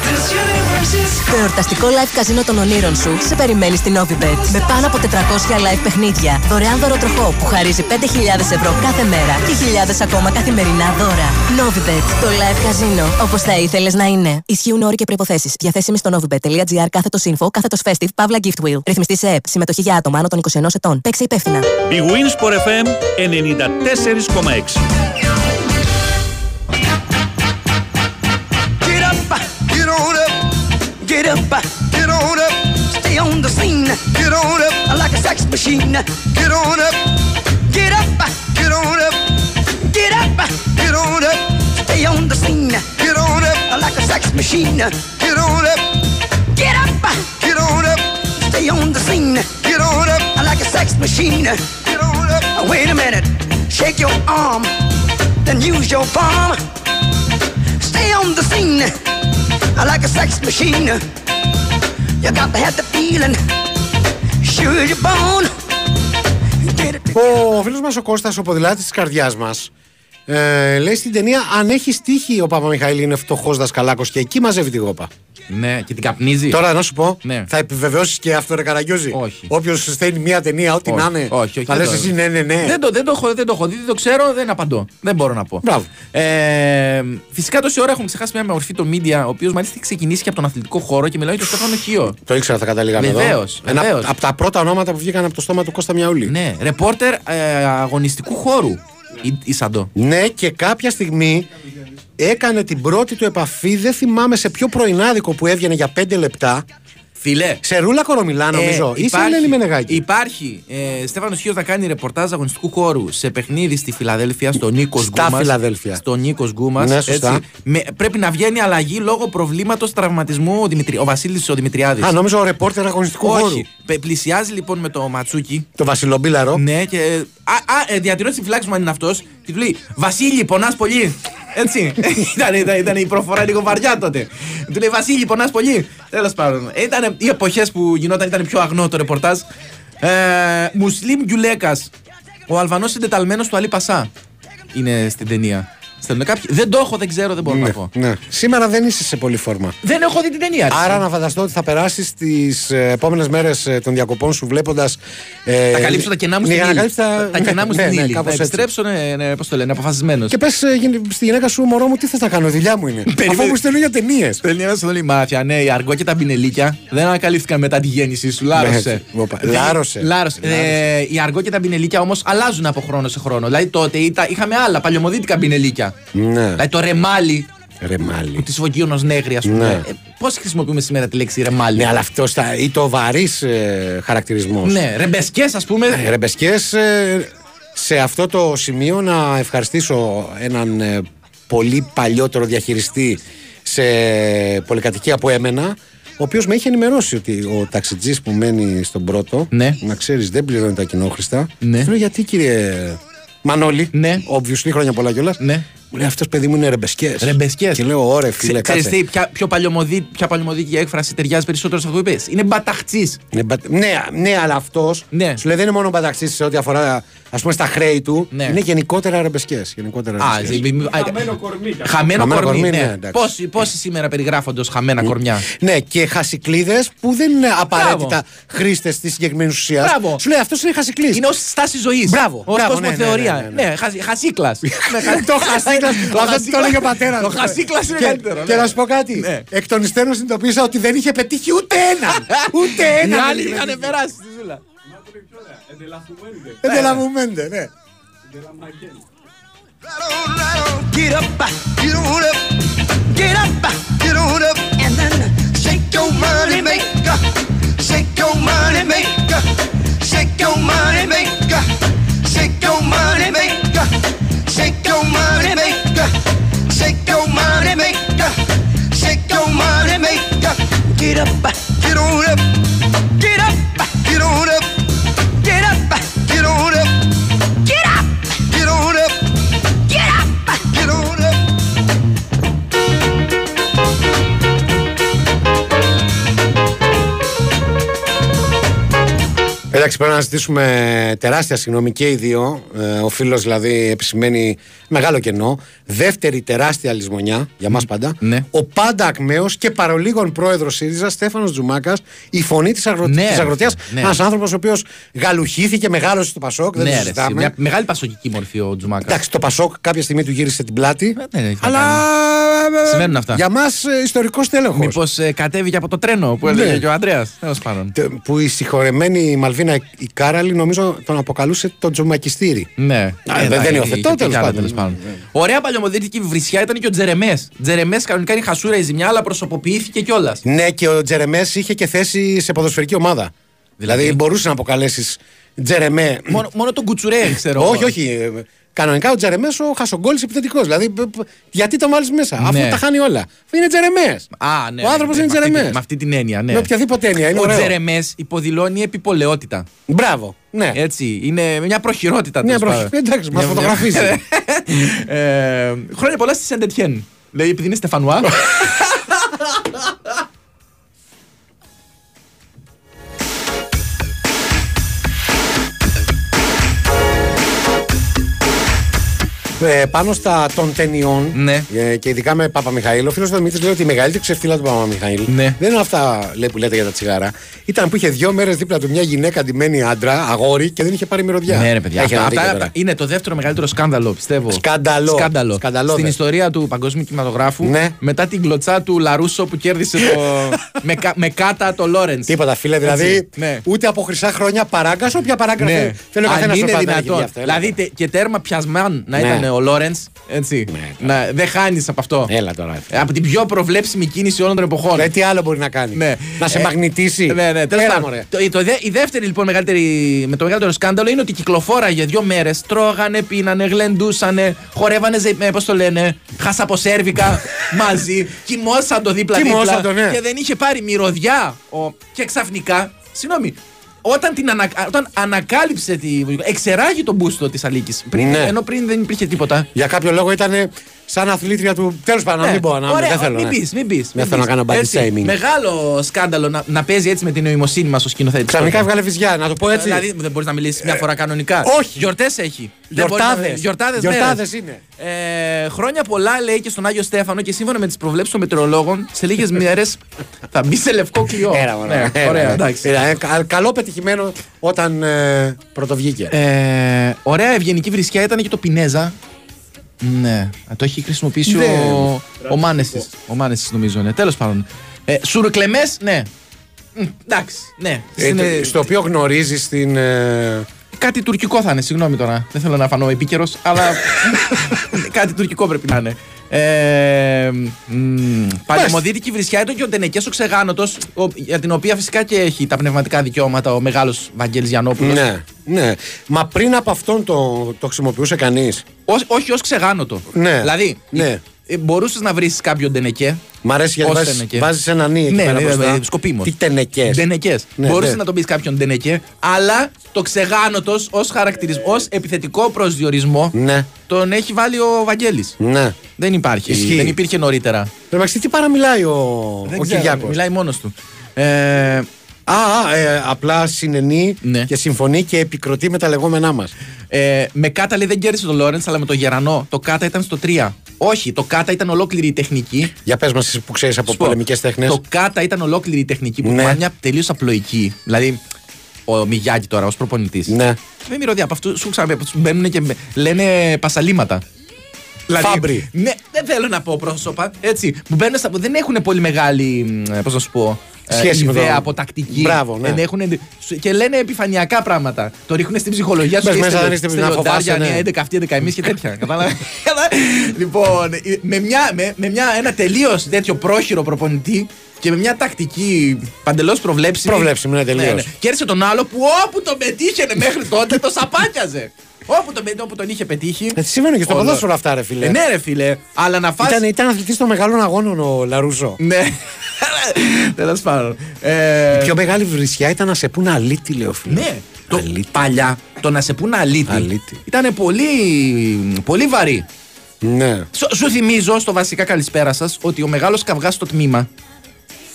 Το εορταστικό live καζίνο των ονείρων σου σε περιμένει στην Novibet. Με πάνω από 400 live παιχνίδια. Δωρεάν δωροτροχό που χαρίζει 5.000 ευρώ κάθε μέρα και χιλιάδες ακόμα καθημερινά δώρα. Novibet. Το live καζίνο όπως θα ήθελες να είναι. Ισχύουν όροι και προποθέσει. Διαθέσιμοι στο novibet.gr κάθετος info κάθετος festive παύλα gift wheel. Ρυθμιστή σε ΕΠ. Συμμετοχή για άτομα άνω των 21 ετών. Παίξε υπεύθυνα. Η Winsport FM 94,6. Get up, get on up, get up, get on up, stay on the scene. Get on up like a sex machine. Get on up, get up, get on up, get up, get on up, stay on the scene. Get on up like a sex machine. Get on up, get up, get on up, stay on the scene. Get on up like a sex machine. Get on up. Wait a minute, shake your arm, then use your palm. Stay on the scene like a sex machine. You got to have the feeling. Sure you're born. Get it. Ο φίλος μας ο Κώστας, ο ποδηλάτης της καρδιάς μας, ε, λέει στην ταινία Αν έχεις τύχει ο Παπαμιχαήλ είναι φτωχός δασκαλάκος και εκεί μαζεύει τη γόπα. Ναι, και την καπνίζει. Τώρα να σου πω, Ναι. θα επιβεβαιώσεις και αυτό ρε Καραγκιόζη; Όχι. Όποιος στέλνει μια ταινία, ό,τι Όχι, να είναι. όχι, όχι, θα δεν λες το- εσύ ναι, ναι, ναι. Δεν το, δεν, το έχω, δεν το έχω δει, δεν το ξέρω, δεν απαντώ. Δεν μπορώ να πω. Μπράβο. Ε, φυσικά τόση ώρα έχουμε ξεχάσει μια μορφή των media, ο οποίος μάλιστα έχει ξεκινήσει και από τον αθλητικό χώρο και μιλάει για τον Στέφανο Χίο. Το ήξερα θα καταλήγαμε εδώ. Βεβαίως, Ένα βεβαίως. από τα πρώτα ονόματα που βγήκαν από το στόμα του Κώστα Μιαούλη. Ναι, ρεπόρτερ ε, αγωνιστικού χώρου. Η, η Σαντό. Ναι, και κάποια στιγμή έκανε την πρώτη του επαφή, δεν θυμάμαι σε ποιο πρωινάδικο που έβγαινε για 5 λεπτά. Φιλέ. Σε ρούλα κορομιλά, νομίζω. Ε, ή σε Ελένη Μενεγάκη. Υπάρχει ε, Στέφανος Χίο να κάνει ρεπορτάζ αγωνιστικού χώρου σε παιχνίδι στη Φιλαδέλφια, στο Νίκος Στα Γκούμας. Φιλαδέλφια. Στο Νίκος Γκούμας. Ναι, σωστά. πρέπει να βγαίνει αλλαγή λόγω προβλήματος τραυματισμού ο, Δημητρι, ο Βασίλης ο Δημητριάδης. Α, νόμιζα ο ρεπόρτερ αγωνιστικού χώρου. Όχι. Πε- Πλησιάζει λοιπόν με το ματσούκι. Το Βασιλομπίλαρο. Ναι, και. Α, α ε, διατηρώ τη φυλάξη μου αν είναι αυτός. Και του λέει Βασίλη, πονάς πολύ. Έτσι. ήταν, ήταν, ήταν η προφορά λίγο βαριά τότε. Του λέει Βασίλη, πονάς πολύ. Τέλος πάντων. Ήταν οι εποχές που γινόταν, ήταν πιο αγνό το ρεπορτάζ. Ε, Μουσλίμ Γκιουλέκα. Ο Αλβανός συντεταλμένος του Αλή Πασά. Είναι στην ταινία. Στέλνουν κάποιοι. Δεν το έχω, δεν ξέρω, δεν μπορώ να πω. Ναι. Σήμερα δεν είσαι σε πολύ φόρμα. Δεν έχω δει την ταινία. ρε. Άρα να φανταστώ ότι θα περάσεις τις επόμενες μέρες των διακοπών σου βλέποντας. Ε, Θα καλύψω τα κενά μου ναι, στην για να ύλη. καλύψεις τα, Τα κενά μου ναι, στην ναι, ύλη. κάπως Θα έτσι. επιστρέψω, ναι, ναι, πώς το λένε, αποφασισμένος. Και πες στη γυναίκα σου, μωρό μου, τι θες να κάνω, δουλειά μου είναι. Αφού μου στέλνουν για ταινίες. Στέλνει ένας στον μάτια, ναι, η αργό και τα μπινελίκια δεν ανακαλύφθηκαν μετά τη γέννησή σου. Λάρωσε. Ναι, όπα, λάρωσε. Λάρωσε. Ε, οι αργό και τα μπινελίκια όμως αλλάζουν από χρόνο σε χρόνο. Δηλαδή τότε ήταν- είχαμε άλλα παλιωμοδίτικα μπινελίκια. Ναι. Δηλαδή το ρεμάλι Ρεμάλι. Της Βογγίωνο Νέγρη, ας πούμε. Ναι. Ε, Πώς χρησιμοποιούμε σήμερα τη λέξη ρεμάλι; Ναι, αλλά αυτός θα, ή το βαρύς ε, χαρακτηρισμός. Ναι, ρεμπεσκές, ας πούμε. Ρεμπεσκές, σε αυτό το σημείο να ευχαριστήσω έναν ε, πολύ παλιότερο διαχειριστή σε πολυκατοικία που έμενα, ο οποίος με είχε ενημερώσει ότι ο ταξιτζής που μένει στον πρώτο, Ναι. να ξέρεις, δεν πληρώνει τα κοινόχρηστα. Ναι. Του λέω γιατί κύριε Μανώλη, Ναι. obviously χρόνια πολλά κιόλας. Ναι. Μου λέει αυτός παιδί μου είναι ρεμπεσκές. Ρεμπεσκές. Και λέω, ωραία, φίλε, Ξέρεις κάτσε. τι, ποια, πιο παλιομοδί, ποια παλιομοδίτικη έκφραση ταιριάζει περισσότερο σε αυτό που είπες; Είναι μπαταχτσής. Ναι, μπα- ναι, ναι, αλλά αυτός Ναι. σου λέει δεν είναι μόνο μπαταξής σε ό,τι αφορά ας πούμε, στα χρέη του. Ναι. Είναι γενικότερα ρεμπεσκές. Γενικότερα Α, ρεμπεσκές. ζη- μη- μη- α, Χαμένο κορμί. κι αυτό. Χαμένο Χαμένο κορμί, κορμί, ναι. ναι, εντάξει. Πόσοι, πόσοι σήμερα περιγράφονται ως χαμένα κορμιά; Ναι, και χασικλίδες που δεν είναι απαραίτητα χρήστες της συγκεκριμένης ουσίας. Μπράβο. Σου λέει αυτός είναι χασικλής. Είναι ως στάση ζωής. Μπράβο, Ω μπράβο, ναι, ναι, κοσμοθεωρία. ναι, ναι, Ναι, χασίκλας. το χασίκλα. Αυτό το έλεγε ο πατέρα. Το χασίκλα είναι Και- καλύτερο. Και ναι. να σου πω κάτι. Ναι. Εκ των υστέρων συνειδητοποίησα ότι δεν είχε πετύχει ούτε έναν. Ούτε Οι έναν. άλλοι δεν είχε είχαν περάσει στη ζούλα. Εντελαφουμέντε. Δεν τελαβουμέντε, ναι. Get up, get on up, get up, get on up, and then shake your money maker, shake your money maker, shake your money maker, shake your money maker, shake your money maker, shake your money maker, shake your money maker. Get up, get on up, get up, get on up, Εντάξει, πρέπει να ζητήσουμε τεράστια συγγνώμη και οι δύο. Ε, ο φίλος δηλαδή επισημαίνει μεγάλο κενό. Δεύτερη τεράστια λησμονιά για μας πάντα. Ναι. Ο πάντα ακμαίος και παρολίγων πρόεδρος ΣΥΡΙΖΑ Στέφανος Τζουμάκας, η φωνή της αγρο... Ναι, της ρε, αγροτιά. ναι. Ένας άνθρωπος ο οποίος γαλουχήθηκε, μεγάλωσε στο Πασόκ. Δεν Ναι, το ρε, συζητάμε. μια μεγάλη πασοκική μορφή ο Τζουμάκας. Εντάξει, το Πασόκ κάποια στιγμή του γύρισε την πλάτη. δεν έχει να αλλά. ε, Συμβαίνουν αυτά. Για μας ιστορικός τέλεχο. Μήπως κατέβηκε από το τρένο που έλεγε Ναι. και ο Αντρέα. Τέλος πάντων. Που η συγχωρεμένη Μαλβίνα η Κάραλη νομίζω τον αποκαλούσε τον Τζουμακιστήρι. Ναι. Α, Ε, δεν- εντάξει, δεν είχε- υιοθετώ, είχε τέλος κι άλλα, πάντων. τέλος πάντων. Ωραία παλιωμοδίτικη βρισιά ήταν και ο Τζερεμές. Τζερεμές κανονικά είναι χασούρα η ζημιά, αλλά προσωποποιήθηκε κιόλας. Ναι, και ο Τζερεμές είχε και θέση σε ποδοσφαιρική ομάδα. Δηλαδή, μπορούσε να αποκαλέσεις Τζερεμέ. Μόνο, μόνο τον Κουτσουρέ, ξέρω. όχι, όχι. Ε, Κανονικά ο Τζερεμές ο Χασογκόλης επιθετικός. Δηλαδή, π- π- γιατί το βάλεις μέσα, αφού Ναι. τα χάνει όλα. Είναι Τζερεμές. Α, ναι, Ο άνθρωπος ναι, είναι με αυτή Τζερεμές. τη- Με αυτή την έννοια, ναι. Με οποιαδήποτε έννοια. Είναι ο ωραίο. Τζερεμές υποδηλώνει επιπολαιότητα. Μπράβο. Ναι. Έτσι, είναι μια προχειρότητα. Μια τέλος προχ- πάντων. εντάξει, μας Μια- φωτογραφίζει. ε, χρόνια πολλά στη Σεντετιέν. Λέει επειδή είναι Στεφανουά. πάνω στα των ταινιών Ναι. ε, και ειδικά με Παπα-Μιχαήλ, ο φίλος του Δημήτρης λέει ότι η μεγαλύτερη ξεφτύλα του Παπα-Μιχαήλ Ναι. δεν είναι αυτά λέει, που λέτε για τα τσιγάρα. Ήταν που είχε δύο μέρες δίπλα του μια γυναίκα ντυμένη άντρα, αγόρι και δεν είχε πάρει μυρωδιά. Ναι, ρε παιδιά. Έχει Αυτά, ένα δίκιο αυτά τώρα. είναι το δεύτερο μεγαλύτερο σκάνδαλο, πιστεύω. Σκάνδαλο. Σκάνδαλο. Σκανδαλώδες. Στην ιστορία του παγκόσμιου κινηματογράφου. Ναι. Μετά την κλωτσά του Λαρούσο που κέρδισε το. με, κα- με κάτα το Λόρεντ. Τίποτα, φίλε. Δηλαδή, Έτσι, ναι. ούτε από χρυσά χρόνια παράγκα, όποια παράγκα Ναι. θέλει. Θέλει ο Αν καθένα είναι δυνατόν. Δηλαδή τε- και τέρμα πιασμάν να Ναι. ήταν ο Λόρεντς. Έτσι. να, δεν χάνεις από αυτό. Έλα τώρα. Ε, Από την πιο προβλέψιμη κίνηση όλων των εποχών. Ε, τι άλλο μπορεί να κάνει. Ναι. Να σε Ε, μαγνητήσει. Ναι, ναι, τέλος Έλα, πάντων. μωρέ. Το, το, δε- η δεύτερη λοιπόν μεγαλύτερη, με το μεγαλύτερο σκάνδαλο είναι ότι κυκλοφόρα για δύο μέρες. Τρώγανε, πίνανε, γλεντούσανε, χορεύανε, ζε- ε, πώς το λένε, χασαποσέρβικα μαζί. Κοιμόσαν το δίπλα-δίπλα. Κοιμόσαν το, ναι. Και δεν είχε πάρει μυρωδιά. Ο, και ξαφνικά, συγγνώμη, όταν, την ανα, όταν ανακάλυψε τη. εξεράγει τον μπούστο της Αλίκης. Ναι. Ενώ πριν δεν υπήρχε τίποτα. Για κάποιο λόγο ήταν σαν αθλήτρια του. Τέλος πάντων, να Ναι. μην πω. Να, Ωραία, δεν θέλω. μην ναι. πεις, μην πεις. Δεν θέλω να κάνω body shaming. Μεγάλο σκάνδαλο να, να παίζει έτσι με την νοημοσύνη μας ο σκηνοθέτης. Ξαφνικά έβγαλε βυζιά, να το πω έτσι. Δηλαδή δεν μπορείς να μιλήσεις μια φορά κανονικά. όχι. Γιορτές έχει. Δεν μπορείς Γιορτάδες. να- Γιορτάδες, Γιορτάδες μέρες. είναι. Ε, χρόνια πολλά λέει και στον Άγιο Στέφανο και σύμφωνα με τις προβλέψεις των μετεωρολόγων σε λίγες μέρες θα μπει σε λευκό κλειό. Έλα, μωρέ, Ναι, έλα, ωραία, ναι. εντάξει. Έλα, ε, κα- Καλό πετυχημένο όταν ε, πρωτοβγήκε. Ε, ωραία ευγενική βρισιά ήταν και το Πινέζα. Ναι, Α, το έχει χρησιμοποιήσει Ναι. ο, ο Μάνεσης. Ο Μάνεσης νομίζω, ναι. Τέλος πάντων. Ε, Σουρουκλεμές, ναι. Μ, Εντάξει, ναι. Ε, Είναι- το- στο οποίο γνωρίζεις την. ε, Κάτι τουρκικό θα είναι, συγγνώμη τώρα. Δεν θέλω να φανώ επίκαιρος, αλλά κάτι τουρκικό πρέπει να είναι. Ε, μ, Παλαιομοδίτικη βρισιά ήταν και ο Ντενεκέ ο Ξεγάνοτο, για την οποία φυσικά και έχει τα πνευματικά δικαιώματα ο μεγάλος Βαγγέλης Γιαννόπουλο. Ναι, ναι. Μα πριν από αυτόν το, το χρησιμοποιούσε κανείς; όχι ως ξεγάνοτο. Ναι. Δηλαδή, Ναι. μπορούσες να βρει κάποιον Ντενεκέ; Μ' αρέσει γιατί ως βάζεις, Ντενεκέ. βάζεις ένα νι εκεί ναι, πέρα ναι, μπροστά. ναι, σκοπίμως. Τι τενεκές. Ντενεκές. Ναι, Μπορούσες ναι. να τον πεις κάποιον Ντενεκέ, αλλά το ξεγάνοτος ως χαρακτηρισμό, ως επιθετικό προσδιορισμό, Ναι. τον έχει βάλει ο Βαγγέλης. Ναι. Δεν υπάρχει. Ισχύει. Δεν υπήρχε νωρίτερα. Εντάξει, τι παραμιλάει ο, Δεν ο ξέρω, Κυριάκος; Μιλάει μόνος του. Ε, Α, α, ε, απλά συνενεί Ναι. και συμφωνεί και επικροτεί με τα λεγόμενά μας. ε, με κάτα λέει δεν κέρδισε το Λόρεντ, αλλά με το Γερανό. Το κάτα ήταν στο 3. Όχι, το κάτα ήταν ολόκληρη η τεχνική. Για πες μας, εσύ που ξέρεις από Σου πω, πολεμικές τέχνες. Το κάτα ήταν ολόκληρη η τεχνική που Ναι. ναι. μια τελείως απλοϊκή. Δηλαδή, ο Μιγιάκη τώρα ως προπονητής. Ναι. Δεν μυρωδιά από αυτού σου ξαναπεί, από αυτούς που μπαίνουν και με- λένε πασαλήματα. Φάμπρι. Ναι, δεν θέλω να πω πρόσωπα. Έτσι, που μπαίνουν στα, που δεν έχουν πολύ μεγάλη. Πώς να σου πω. ε, Σχέση με ιδέα το- από τακτική. Μπράβο, ναι. Δεν έχουν, και λένε επιφανειακά πράγματα. Το ρίχνουν στην ψυχολογία σου Μπες και μέσα, είστε- δεν είστε είστε να λιοντάρια, φοβάσαι, ναι. ναι, 11 αυτοί, 11 εμείς και τέτοια. Κατάλαβες; λοιπόν, ε, με, μια, με, με μια, ένα τελείως τέτοιο πρόχειρο προπονητή και με μια τακτική παντελώς προβλέψιμη. Προβλέψιμη, ναι, τελείως. Και έρθει τον άλλο που όπου τον πετύχαινε μέχρι τότε το σαπάκιαζε. Όπου τον, όπου τον είχε πετύχει. Έτσι συμβαίνουν και στο Όλο. ποδόσφαιρο αυτά, ρε φίλε. Ε, ναι, ρε φίλε. Αλλά να φας... Ήταν, ήταν αθλητής των μεγάλων αγώνων ο Λαρούζο. Ναι. Τέλος πάντων. Ε, Η πιο μεγάλη βρισιά ήταν να σε πούνε αλήτη, λέω φίλε. Ναι. Το παλιά το να σε πούνε αλήτη, Αλήτη. ήταν πολύ, πολύ βαρύ. Ναι. Σου, σου θυμίζω στο βασικά καλησπέρα σας ότι ο μεγάλος καυγάς στο τμήμα,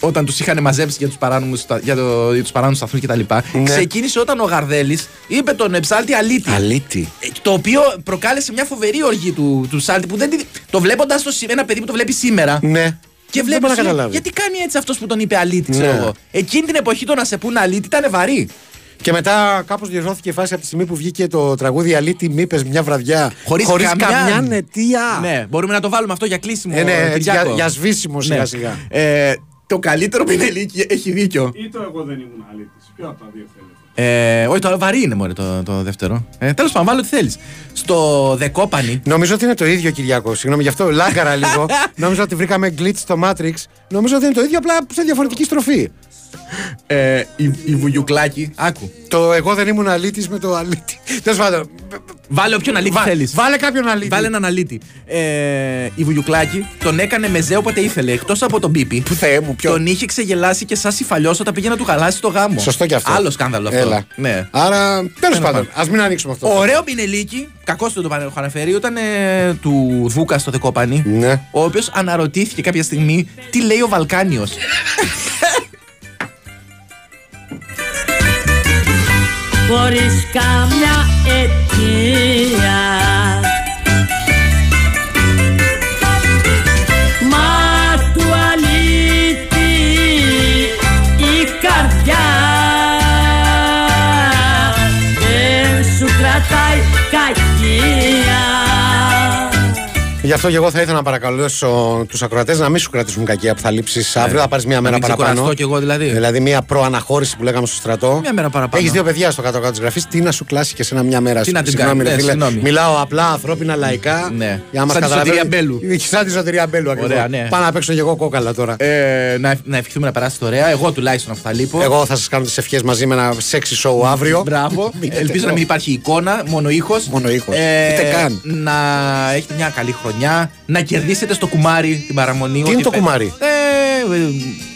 όταν τους είχαν μαζέψει για τους παράνομους για το, για τους παράνομους σταθμούς κτλ., Ναι. ξεκίνησε όταν ο Γαρδέλης είπε τον Εψάλτη αλήτη. Αλήτη. Ε, Το οποίο προκάλεσε μια φοβερή οργή του, του Σάλτη που δεν τη- το βλέποντας ένα παιδί που το βλέπει σήμερα. Ναι. Και Δεν βλέπεις. μπορεί να καταλάβει. Γιατί κάνει έτσι αυτός που τον είπε αλήτη, ξέρω Ναι. εγώ. Εκείνη την εποχή το να σε πούνε αλήτη ήταν βαρύ. Και μετά κάπως διορθώθηκε η φάση από τη στιγμή που βγήκε το τραγούδι Αλήτη, μη πες μια βραδιά. Χωρίς καμιά- καμιά νετία. Ναι, μπορούμε να το βάλουμε αυτό για κλείσιμο. Ε, ναι, Κυριάκο. για, για σβήσιμο σιγά Ναι. σιγά. Ε, το καλύτερο πινελίκι έχει δίκιο. Ή το εγώ δεν ήμουν αλήτης. Ποιο από τα δύο θέλετε; Ε, όχι, το βαρύ είναι μωρέ, το, το δεύτερο. Ε, Τέλος πάντων, βάλω τι θέλεις. Στο Δεκόπανη. Νομίζω ότι είναι το ίδιο Κυριακό. Συγγνώμη γι' αυτό. Λάγκαρα λίγο. Νόμιζα ότι βρήκαμε glitch στο Matrix. Νομίζω ότι είναι το ίδιο, απλά σε διαφορετική στροφή. Ε, η, η Βουγιουκλάκη. Άκου. Το εγώ δεν ήμουν αλήτης με το αλήτη. Τέλος πάντων. Βάλε όποιον αλήτη Βα- θέλεις. Βάλε κάποιον αλήτη. Βάλε έναν αλήτη. Ε, η Βουγιουκλάκη τον έκανε μεζέ όποτε ήθελε. Εκτός από τον Πίπι. Που θεέ μου, ποιο. Τον είχε ξεγελάσει και σαν συφαλιό όταν πήγε να του χαλάσει το γάμο. Σωστό κι αυτό. Άλλο σκάνδαλο αυτό. Έλα. Ναι. Άρα, τέλος Τέλος πάντων, πάντων. ας μην ανοίξουμε αυτό. Ωραίο πινελίκι, κακός δεν το έχω αναφέρει, ήταν ε, του Δούκα στο Δεκόπανη. Ναι. Ο οποίος αναρωτήθηκε κάποια στιγμή τι λέει ο Βαλκάνιος; Χωρίς καμιά αιτία. Μα του αλήτη η καρδιά. Δεν σου κρατάει κακία Γι' αυτό και εγώ θα ήθελα να παρακαλέσω τους ακροατές να μην σου κρατήσουν κακία που θα λείψεις αύριο. Θα πάρεις μία μέρα μην παραπάνω. ξεκουραστώ κι εγώ δηλαδή. Δηλαδή, μία προαναχώρηση που λέγαμε στο στρατό. Μια μέρα παραπάνω. Έχεις δύο παιδιά στο κάτω-κάτω της γραφής. Τι να σου κλάσει και σε ένα μια μέρα. Τι να την Συγγνώμη, κάνει, ρε ναι, φίλε. συγγνώμη. Μιλάω απλά ανθρώπινα λαϊκά. Ναι. Για να μας Σαν τη καταλαβαίνει- Σωτηρία Μπέλου. Σαν τη σωτηρία μπέλου ακριβώς. Ωραία, ναι. Πάω να παίξω και εγώ κόκαλα τώρα. Ε, να, να ευχηθούμε να περάσετε ωραία. Εγώ τουλάχιστον αυτό θα λείπω. Εγώ θα σας κάνω τις ευχές μαζί με ένα sexy show αύριο. Μπράβο. Μείνετε Ελπίζω εδώ. να μην υπάρχει εικόνα, μόνο ήχος. Μόνο ήχος. Ούτε καν. Να έχετε μια καλή χρονιά. Να κερδίσετε στο κουμάρι την παραμονή. Τι είναι το κουμάρι; Ε, ε,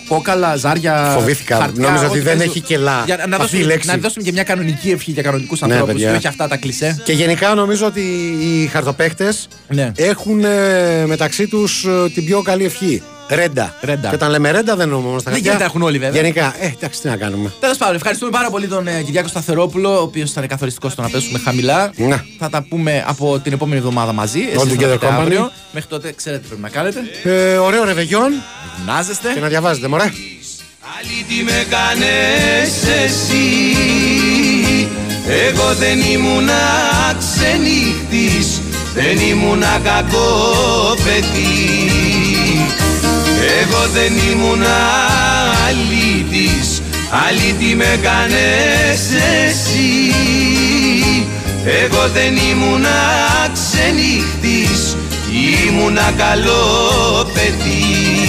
κόκαλα, ζάρια. Φοβήθηκα. χαρτιά, Νόμιζα ότι ό,τι δεν παίζουν. έχει κελά. Για να, Αυτή η δώσουμε, λέξη. να δώσουμε και μια κανονική ευχή για κανονικούς Ναι, ανθρώπους. παιδιά. και όχι αυτά τα κλισέ. Και γενικά νομίζω ότι οι χαρτοπαίχτε Ναι. έχουν ε, μεταξύ τους την πιο καλή ευχή. Ρέντα. Ρέντα. Και όταν λέμε ρέντα δεν εννοούμε μόνο στα Δεν χαρτιά. γίνεται, έχουν όλοι, βέβαια. Γενικά. Ε, εντάξει, τι να κάνουμε. Τέλος πάντων, ευχαριστούμε πάρα πολύ τον ε, Κυριάκο Σταθερόπουλο, ο οποίος ήταν καθοριστικός στο να πέσουμε χαμηλά. Να. Θα τα πούμε από την επόμενη εβδομάδα μαζί. Εσείς All θα together τα πείτε company. αύριο. Μέχρι τότε ξέρετε τι πρέπει να κάνετε. Ε, ωραίο ρεβεγιόν Γυμνάζεστε. και να διαβάζετε, μωρέ. Τι με κάνες εσύ Εγώ δεν ήμουνα ξενύχτης Δεν ήμουνα κακό παιδί Εγώ δεν ήμουνα αλήτης Αλήτη με κάνες εσύ. Εγώ δεν ήμουνα ξενύχτης Ήμουνα καλό παιδί